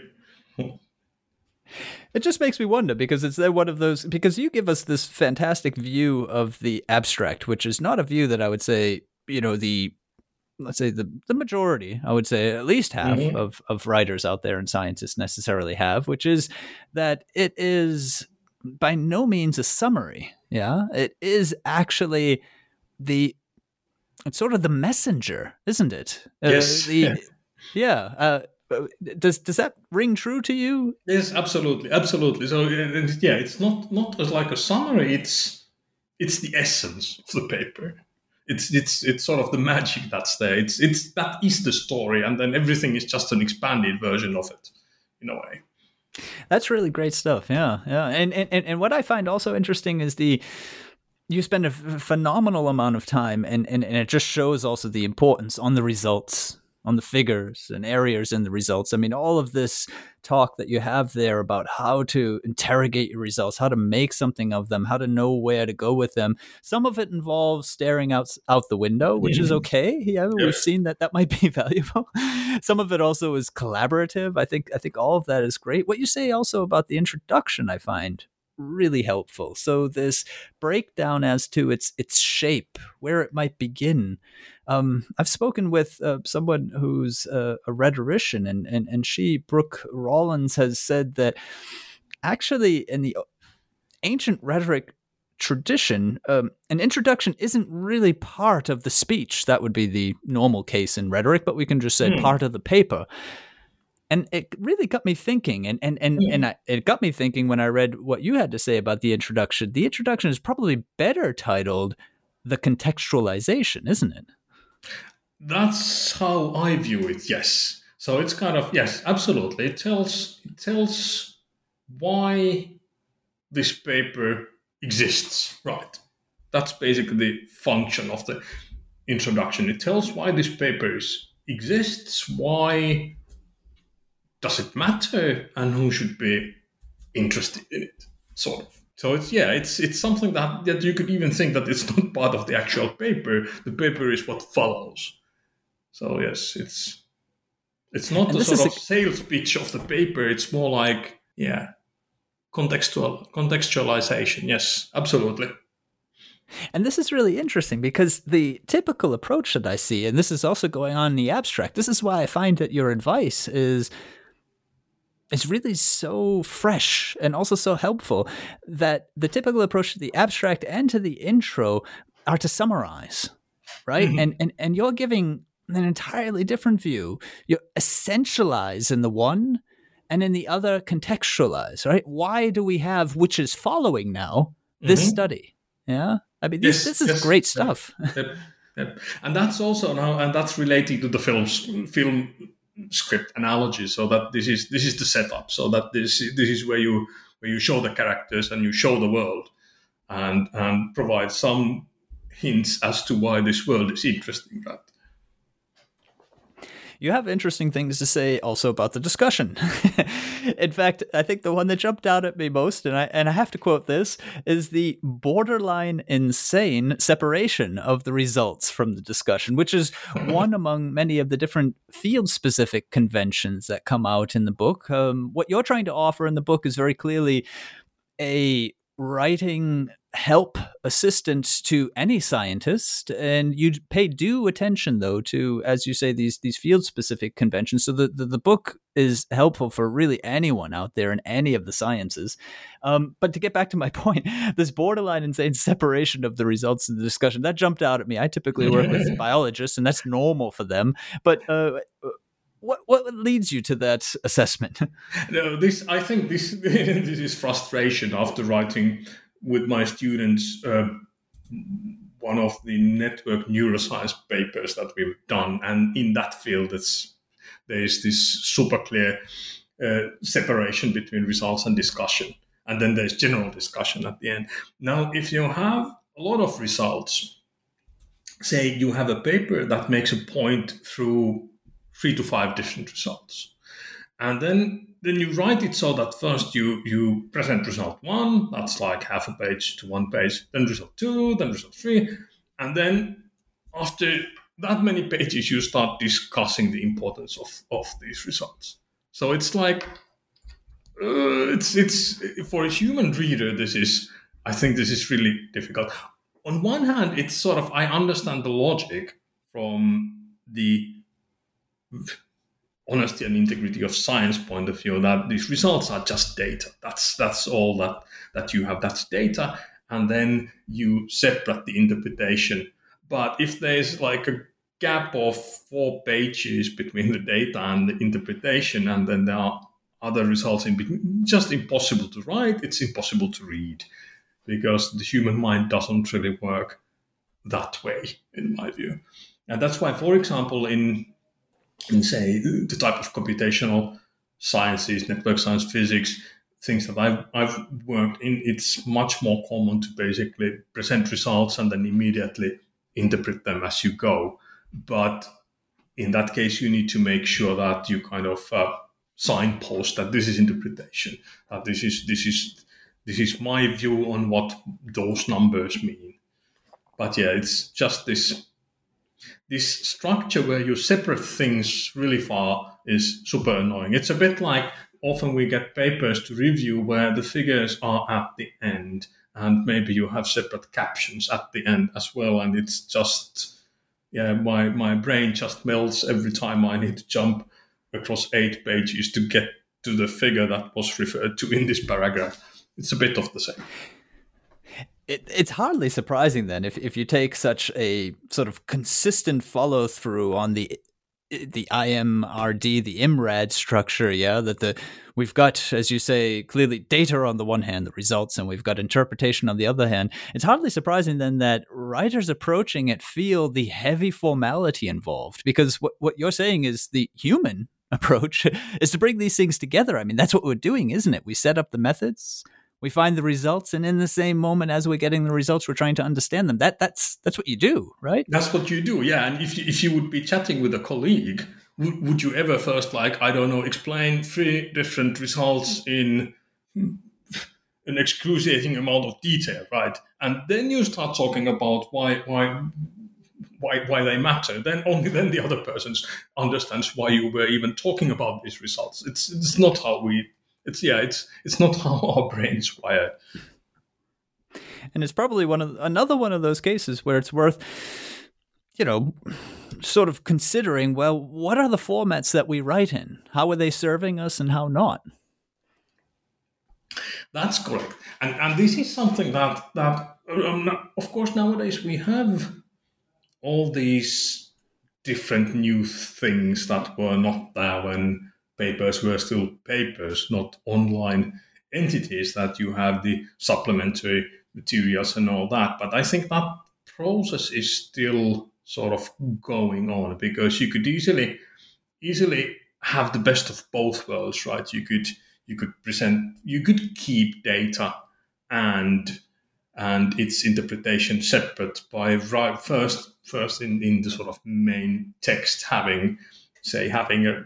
It just makes me wonder because it's one of those because you give us this fantastic view of the abstract, which is not a view that I would say, you know, the let's say the the majority, I would say at least half mm-hmm. of of writers out there and scientists necessarily have, which is that it is by no means a summary. Yeah, it is actually the it's sort of the messenger, isn't it? Uh, yes. Uh, the, yeah. Uh, does does that ring true to you? Yes, absolutely, absolutely. So yeah, it's not not as like a summary. It's it's the essence of the paper. It's it's it's sort of the magic that's there. It's it's that is the story, and then everything is just an expanded version of it, in a way. That's really great stuff. Yeah, yeah. And and and what I find also interesting is the you spend a phenomenal amount of time and, and, and it just shows also the importance on the results on the figures and areas in the results. I mean all of this talk that you have there about how to interrogate your results how to make something of them how to know where to go with them some of it involves staring out out the window which is mm-hmm. okay. Yeah, yeah. we've seen that that might be valuable. Some of it also is collaborative. I think i think all of that is great. What you say also about the introduction i find really helpful. So this breakdown as to its its shape, where it might begin. Um, I've spoken with uh, someone who's a, a rhetorician, and, and and she, Brooke Rollins, has said that actually in the ancient rhetoric tradition, um, an introduction isn't really part of the speech. That would be the normal case in rhetoric, but we can just say mm. part of the paper and it really got me thinking and and and, mm. and I, it got me thinking when i read what you had to say about the introduction. The introduction is probably better titled the contextualization isn't it? That's how i view it yes. So it's kind of yes absolutely. It tells it tells why this paper exists right. That's basically the function of the introduction. It tells why this paper is, exists why does it matter? And who should be interested in it? Sort of. So it's yeah it's it's something that that you could even think that it's not part of the actual paper. The paper is what follows. So yes it's it's not and the sort of a... sales pitch of the paper. It's more like yeah contextual contextualization. Yes absolutely. And this is really interesting because the typical approach that I see, and this is also going on in the abstract, this is why I find that your advice is is really so fresh and also so helpful that the typical approach to the abstract and to the intro are to summarize, right? Mm-hmm. And, and and you're giving an entirely different view. You essentialize in the one and in the other contextualize, right? Why do we have which is following now this mm-hmm. study? Yeah. I mean, this, yes, this is yes, great stuff. Yep, yep. And that's also now, and that's relating to the films, film script analogy so that this is this is the setup so that this this is where you where you show the characters and you show the world and and provide some hints as to why this world is interesting. right you have interesting things to say also about the discussion. In fact, I think the one that jumped out at me most, and I and I have to quote this, is the borderline insane separation of the results from the discussion, which is one among many of the different field specific conventions that come out in the book. Um, what you're trying to offer in the book is very clearly a writing help assistance to any scientist and you'd pay due attention though to as you say these these field specific conventions. So the, the, the book is helpful for really anyone out there in any of the sciences. Um, but to get back to my point this borderline insane separation of the results of the discussion that jumped out at me. I typically work with biologists and that's normal for them. But uh, what what leads you to that assessment? No, this I think this this is frustration after writing with my students uh, one of the network neuroscience papers that we've done, and in that field, it's there is this super clear uh, separation between results and discussion, and then there's general discussion at the end. Now, if you have a lot of results, say you have a paper that makes a point through three to five different results, and then then you write it so that first you you present result one, that's like half a page to one page, then result two, then result three, and then after that many pages, you start discussing the importance of, of these results. So it's like uh, it's it's for a human reader, this is I think this is really difficult. On one hand, it's sort of I understand the logic from the honesty and integrity of science point of view that these results are just data. That's that's all that that you have. That's data and then you separate the interpretation. But if there's like a gap of four pages between the data and the interpretation and then there are other results in between just impossible to write it's impossible to read because the human mind doesn't really work that way in my view. And that's why for example in in say the type of computational sciences, network science, physics, things that I've, I've worked in, it's much more common to basically present results and then immediately interpret them as you go. But in that case, you need to make sure that you kind of uh, signpost that this is interpretation, that this is this is this is my view on what those numbers mean. But yeah, it's just this this structure where you separate things really far is super annoying. It's a bit like often we get papers to review where the figures are at the end and maybe you have separate captions at the end as well and it's just yeah my my brain just melts every time i need to jump across eight pages to get to the figure that was referred to in this paragraph it's a bit of the same it, it's hardly surprising then if, if you take such a sort of consistent follow through on the the IMRD, the IMRAD structure, yeah, that the we've got, as you say, clearly data on the one hand, the results, and we've got interpretation on the other hand. It's hardly surprising then that writers approaching it feel the heavy formality involved, because what what you're saying is the human approach is to bring these things together. I mean, that's what we're doing, isn't it? We set up the methods, we find the results and in the same moment as we're getting the results we're trying to understand them. That that's that's what you do right? That's what you do yeah. And if you, if you would be chatting with a colleague would, would you ever first like i don't know explain three different results in hmm, an excruciating amount of detail right? And then you start talking about why why why, why they matter, then only then the other person understands why you were even talking about these results. It's it's not how we it's yeah, it's it's not how our brains wired. And it's probably one of another one of those cases where it's worth, you know, sort of considering. Well, what are the formats that we write in? How are they serving us, and how not? That's correct, and and this is something that that um, of course nowadays we have all these different new things that were not there when papers were still papers, not online entities, that you have the supplementary materials and all that. But I think that process is still sort of going on because you could easily easily have the best of both worlds, right? You could you could present you could keep data and and its interpretation separate by right first first in, in the sort of main text having say having a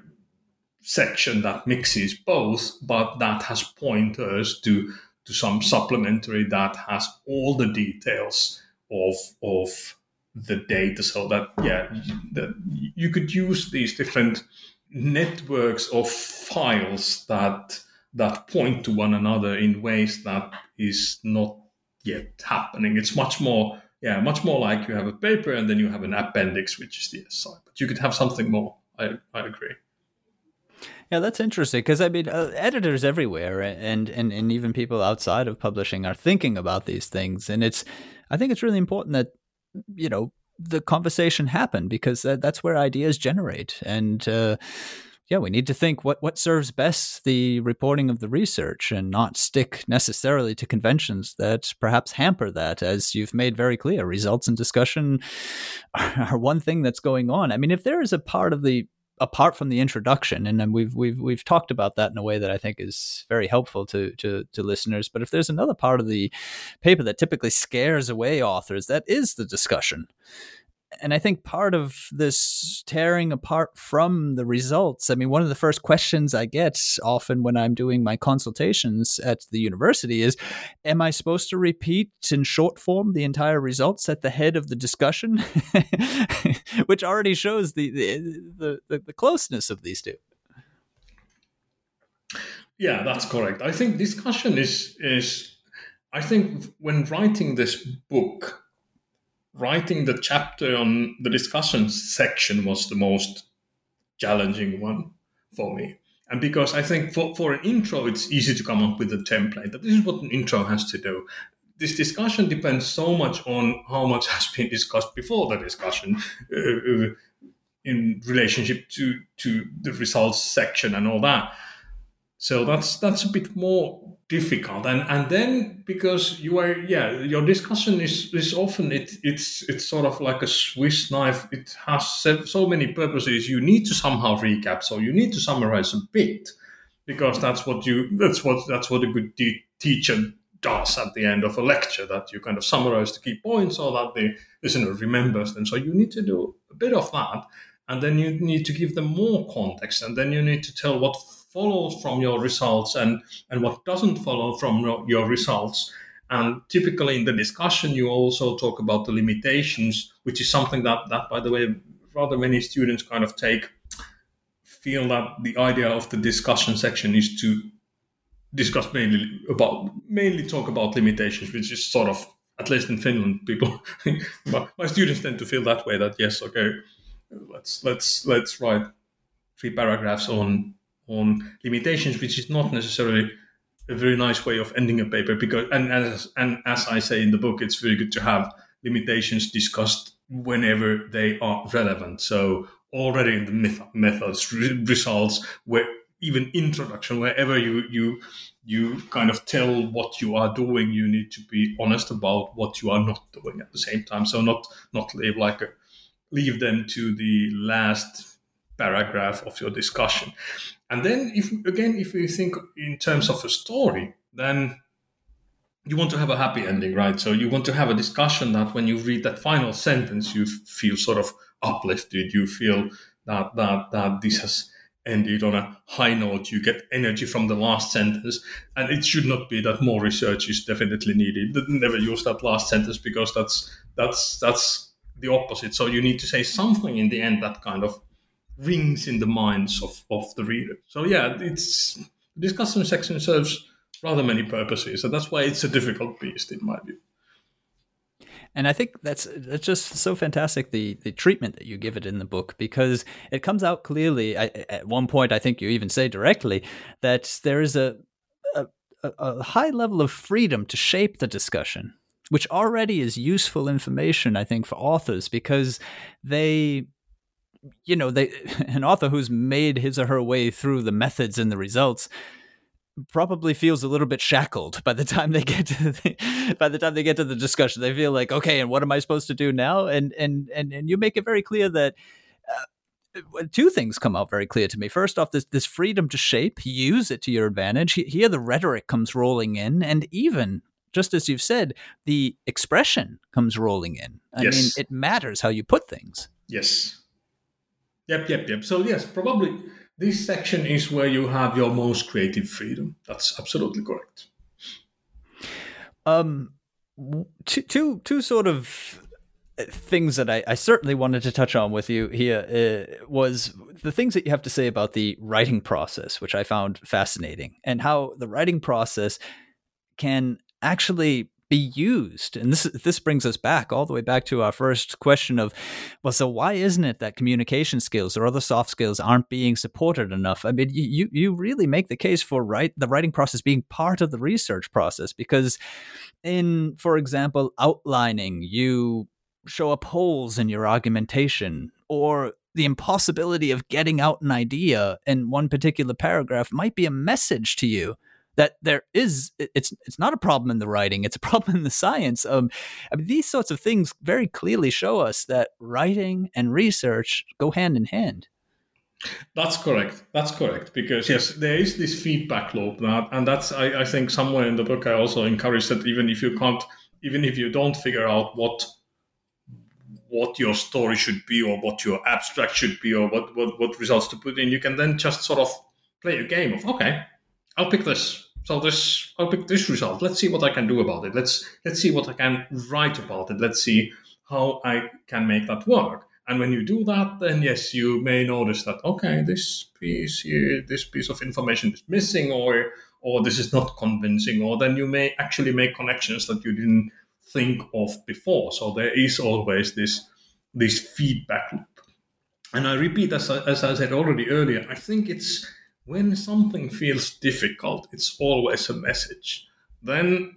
section that mixes both, but that has pointers to to some supplementary that has all the details of of the data so that yeah that you could use these different networks of files that that point to one another in ways that is not yet happening. It's much more, yeah, much more like you have a paper and then you have an appendix, which is the essay. But you could have something more. I, I agree. Yeah, that's interesting because I mean, uh, editors everywhere and, and and even people outside of publishing are thinking about these things, and it's I think it's really important that you know the conversation happen because that, that's where ideas generate and. Uh, yeah, we need to think what, what serves best the reporting of the research and not stick necessarily to conventions that perhaps hamper that, as you've made very clear. Results and discussion are one thing that's going on. I mean, if there is a part of the apart from the introduction, and we've we've we've talked about that in a way that I think is very helpful to to to listeners. But if there's another part of the paper that typically scares away authors, that is the discussion and I think part of this tearing apart from the results, I mean, one of the first questions I get often when I'm doing my consultations at the university is Am I supposed to repeat in short form the entire results at the head of the discussion? Which already shows the, the, the, the closeness of these two. Yeah, that's correct. I think discussion is is I think when writing this book, writing the chapter on the discussion section was the most challenging one for me. And because I think for, for an intro, it's easy to come up with a template that this is what an intro has to do. This discussion depends so much on how much has been discussed before the discussion uh, uh in relationship to, to the results section and all that. So that's that's a bit more difficult. And and then because you are yeah your discussion is is often it it's it's sort of like a swiss knife. It has so many purposes. You need to somehow recap. So you need to summarize a bit because that's what you that's what that's what a good te- teacher does at the end of a lecture that you kind of summarize the key points so that the listener remembers them. So you need to do a bit of that. And then you need to give them more context. And then you need to tell what follows from your results and, and what doesn't follow from your results. And typically in the discussion, you also talk about the limitations, which is something that, that by the way, rather many students kind of take, feel that the idea of the discussion section is to discuss mainly about, mainly talk about limitations, which is sort of, at least in Finland, people, my students tend to feel that way that yes, okay, let's, let's, let's write three paragraphs on on limitations, which is not necessarily a very nice way of ending a paper. Because and as and as I say in the book, it's very good to have limitations discussed whenever they are relevant. So already in the methods results where even introduction wherever you you you kind of tell what you are doing you need to be honest about what you are not doing at the same time so not not leave like a leave them to the last paragraph of your discussion and then, if again, if you think in terms of a story, then you want to have a happy ending, right? So you want to have a discussion that when you read that final sentence, you feel sort of uplifted. You feel that that that this has ended on a high note. You get energy from the last sentence, and it should not be that more research is definitely needed. Never use that last sentence because that's that's that's the opposite. So you need to say something in the end that kind of rings in the minds of, of the reader. So yeah, it's discussion section serves rather many purposes, and that's why it's a difficult beast in my view. And I think that's that's just so fantastic the the treatment that you give it in the book because it comes out clearly. I, at one point, I think you even say directly that there is a, a a high level of freedom to shape the discussion, which already is useful information, I think, for authors because they you know, they an author who's made his or her way through the methods and the results probably feels a little bit shackled by the time they get to the, by the time they get to the discussion. They feel like okay and what am i supposed to do now? And and and, and you make it very clear that uh, two things come out very clear to me. First off this this freedom to shape use it to your advantage. Here the rhetoric comes rolling in and even just as you've said the expression comes rolling in. I yes. mean it matters how you put things. Yes Yep, yep, yep. So yes, probably this section is where you have your most creative freedom. That's absolutely correct. Um, two, two, two sort of uh, things that I, I, certainly wanted to touch on with you here uh, was the things that you have to say about the writing process, which I found fascinating, and how the writing process can actually be used? And this this brings us back all the way back to our first question of, well, so why isn't it that communication skills or other soft skills aren't being supported enough? I mean, you you really make the case for right the writing process being part of the research process because, in for example, outlining you show up holes in your argumentation or the impossibility of getting out an idea in one particular paragraph might be a message to you that there is it's it's not a problem in the writing it's a problem in the science um I mean, these sorts of things very clearly show us that writing and research go hand in hand. That's correct that's correct because yes. there is this feedback loop that and that's I, I think somewhere in the book i also encourage that even if you can't even if you don't figure out what what your story should be or what your abstract should be or what, what, what results to put in, you can then just sort of play a game of, okay, I'll pick this. So this, I'll pick this result. Let's see what I can do about it. Let's let's see what I can write about it. Let's see how I can make that work. And when you do that, then yes, you may notice that okay, this piece here, this piece of information is missing, or or this is not convincing, or then you may actually make connections that you didn't think of before. So there is always this this feedback loop. And I repeat, as I, as I said already earlier, I think it's when something feels difficult, it's always a message. Then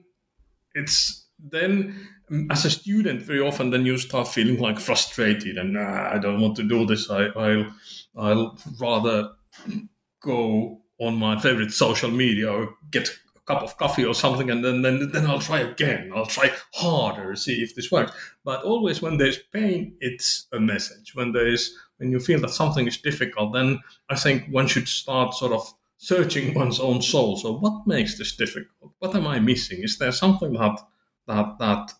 it's then mm, as a student, very often then you start feeling like frustrated and nah, I don't want to do this. I, I'll I'll rather go on my favorite social media or get a cup of coffee or something, and then then then I'll try again. I'll try harder, see if this works. But always when there's pain, it's a message. When there is when you feel that something is difficult, then I think one should start sort of searching one's own soul. So, what makes this difficult? What am I missing? Is there something that that that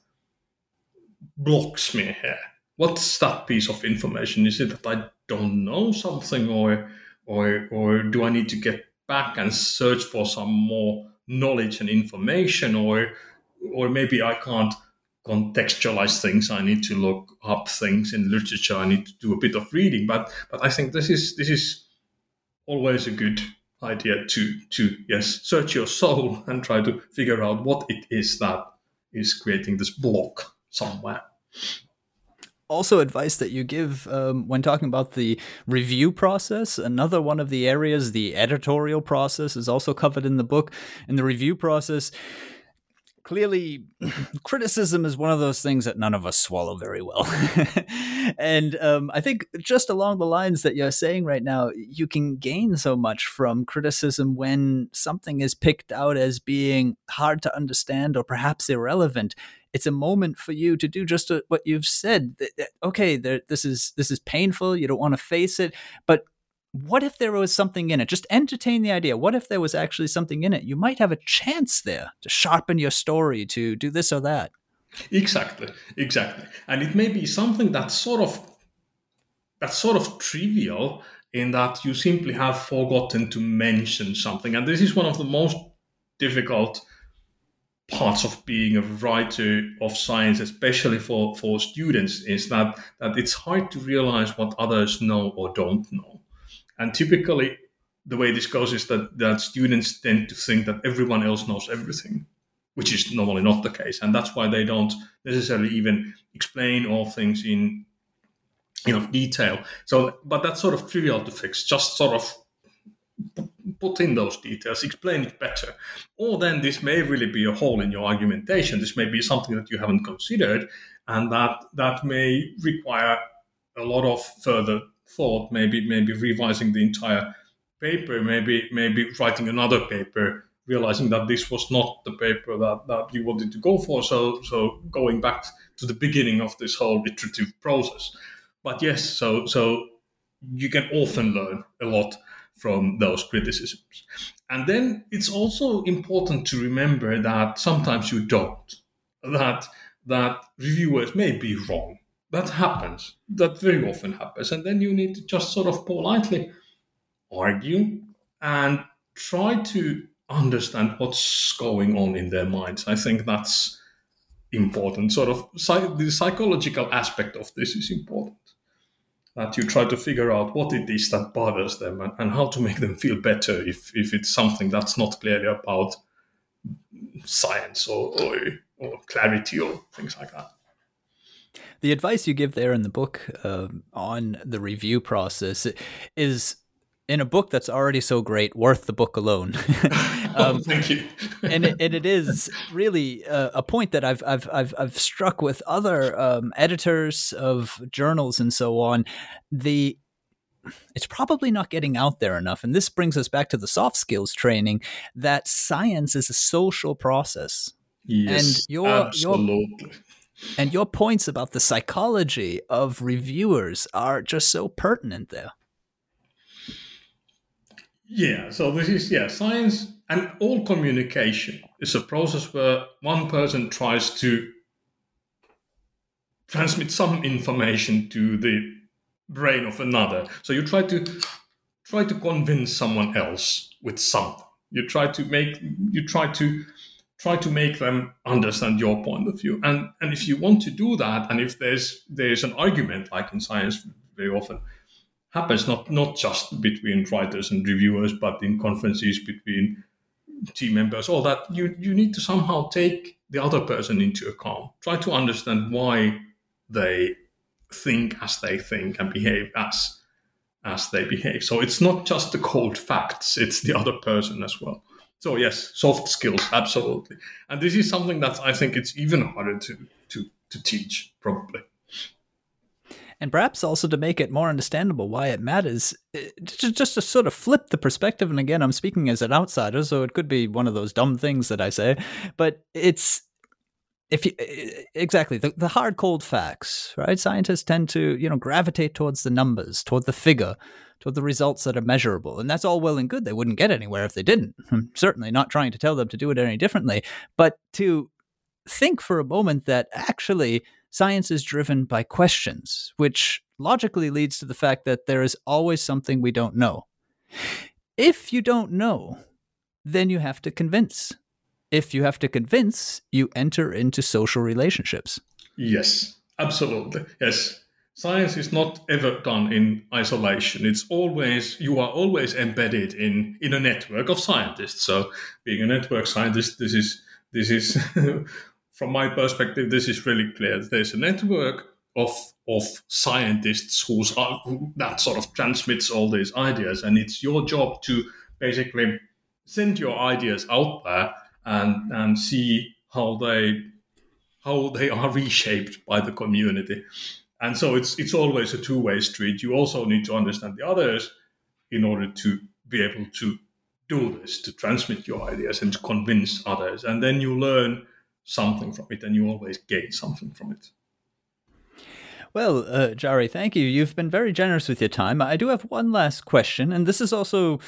blocks me here? What's that piece of information? Is it that I don't know something, or or or do I need to get back and search for some more knowledge and information, or or maybe I can't contextualize things. I need to look up things in literature. I need to do a bit of reading. But but I think this is this is always a good idea to to yes search your soul and try to figure out what it is that is creating this block somewhere also advice that you give um, when talking about the review process another one of the areas the editorial process is also covered in the book in the review process clearly criticism is one of those things that none of us swallow very well. and um, I think just along the lines that you're saying right now, you can gain so much from criticism when something is picked out as being hard to understand or perhaps irrelevant. It's a moment for you to do just what you've said. Okay, this is this is painful. You don't want to face it, but what if there was something in it? Just entertain the idea. What if there was actually something in it? You might have a chance there to sharpen your story, to do this or that. Exactly, exactly. And it may be something that's sort of that's sort of trivial in that you simply have forgotten to mention something. And this is one of the most difficult parts of being a writer of science, especially for, for students, is that, that it's hard to realize what others know or don't know. And typically, the way this goes is that, that students tend to think that everyone else knows everything, which is normally not the case. And that's why they don't necessarily even explain all things in enough detail. So, but that's sort of trivial to fix. Just sort of put in those details, explain it better. Or then this may really be a hole in your argumentation. This may be something that you haven't considered, and that that may require a lot of further thought, maybe maybe revising the entire paper, maybe maybe writing another paper, realizing that this was not the paper that, that you wanted to go for. So so going back to the beginning of this whole iterative process. But yes, so so you can often learn a lot from those criticisms. And then it's also important to remember that sometimes you don't. That that reviewers may be wrong that happens. That very often happens. And then you need to just sort of politely argue and try to understand what's going on in their minds. I think that's important. Sort of the psychological aspect of this is important. That you try to figure out what it is that bothers them and, and how to make them feel better if, if it's something that's not clearly about science or, or or clarity or things like that. The advice you give there in the book uh, on the review process is in a book that's already so great, worth the book alone. um, oh, thank you. and, it, and it is really a, a, point that I've, I've, I've, I've struck with other um, editors of journals and so on. The it's probably not getting out there enough. And this brings us back to the soft skills training that science is a social process. Yes, and your, absolutely. Your, and your points about the psychology of reviewers are just so pertinent there. Yeah, so this is, yeah, science and all communication is a process where one person tries to transmit some information to the brain of another. So you try to try to convince someone else with something. You try to make you try to try to make them understand your point of view. And and if you want to do that, and if there's there's an argument like in science very often happens not not just between writers and reviewers, but in conferences between team members, all that you you need to somehow take the other person into account. Try to understand why they think as they think and behave as as they behave. So it's not just the cold facts; it's the other person as well. So yes, soft skills, absolutely. And this is something that I think it's even harder to to to teach, probably. And perhaps also to make it more understandable why it matters, eh, just to sort of flip the perspective. And again, I'm speaking as an outsider, so it could be one of those dumb things that I say, but it's if you exactly the, the hard cold facts right? Scientists tend to you know gravitate towards the numbers toward the figure toward the results that are measurable and that's all well and good. They wouldn't get anywhere if they didn't. I'm certainly not trying to tell them to do it any differently. But to think for a moment that actually science is driven by questions which logically leads to the fact that there is always something we don't know. If you don't know then you have to convince if you have to convince, you enter into social relationships. Yes, absolutely. Yes. Science is not ever done in isolation. It's always you are always embedded in in a network of scientists. So being a network scientist, this is this is from my perspective, this is really clear. There's a network of of scientists who's uh, who, that sort of transmits all these ideas, and it's your job to basically send your ideas out there and and see how they how they are reshaped by the community. And so it's it's always a two way street. You also need to understand the others in order to be able to do this, to transmit your ideas and to convince others. And then you learn something from it and you always gain something from it. Well, uh, Jari, thank you. You've been very generous with your time. I do have one last question, and this is also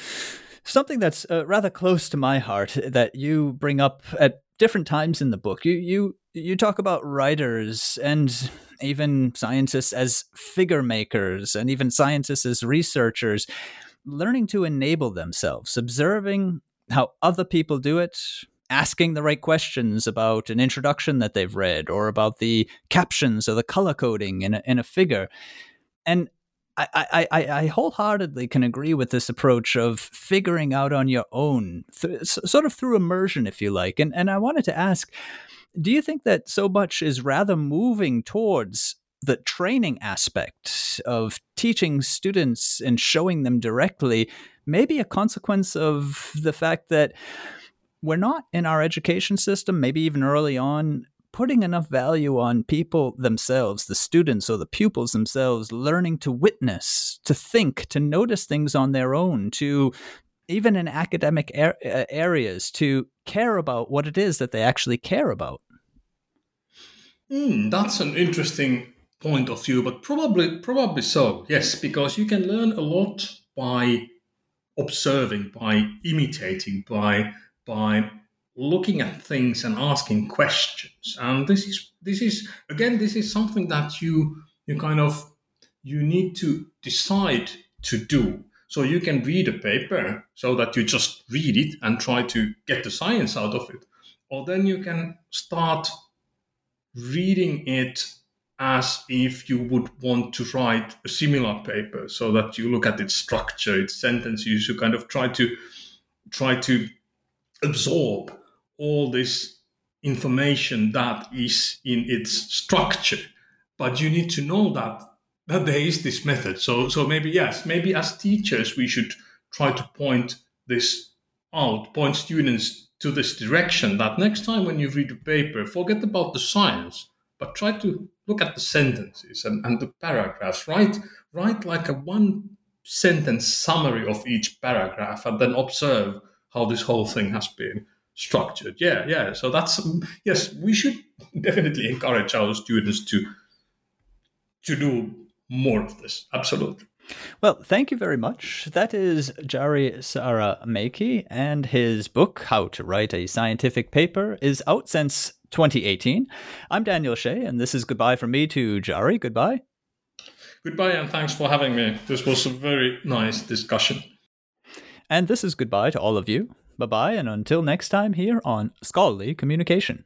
something that's uh, rather close to my heart that you bring up at different times in the book. You you you talk about writers and even scientists as figure makers and even scientists as researchers learning to enable themselves, observing how other people do it, asking the right questions about an introduction that they've read or about the captions or the color coding in a, in a figure. And I, I, I wholeheartedly can agree with this approach of figuring out on your own, th- sort of through immersion, if you like. And and I wanted to ask, do you think that so much is rather moving towards the training aspect of teaching students and showing them directly, maybe a consequence of the fact that we're not in our education system, maybe even early on, putting enough value on people themselves, the students or the pupils themselves, learning to witness, to think, to notice things on their own, to even in academic er- areas, to care about what it is that they actually care about. Mm, that's an interesting point of view, but probably probably so. Yes, because you can learn a lot by observing, by imitating, by by looking at things and asking questions. And this is this is again this is something that you you kind of you need to decide to do. So you can read a paper so that you just read it and try to get the science out of it. Or then you can start reading it as if you would want to write a similar paper so that you look at its structure, its sentences, you kind of try to try to absorb all this information that is in its structure, but you need to know that that there is this method. So so maybe yes, maybe as teachers we should try to point this out, point students to this direction that next time when you read a paper, forget about the science, but try to look at the sentences and, and the paragraphs. Write, write like a one sentence summary of each paragraph and then observe how this whole thing has been structured. Yeah, yeah. So that's mm, yes, we should definitely encourage our students to to do more of this. Absolutely. Well, thank you very much. That is Jari Saramäki, and his book, How to Write a Scientific Paper, is out since 2018. I'm Daniel Shea, and this is goodbye from me to Jari. Goodbye. Goodbye, and thanks for having me. This was a very nice discussion. And this is goodbye to all of you. Bye bye, and until next time here on Scholarly Communication.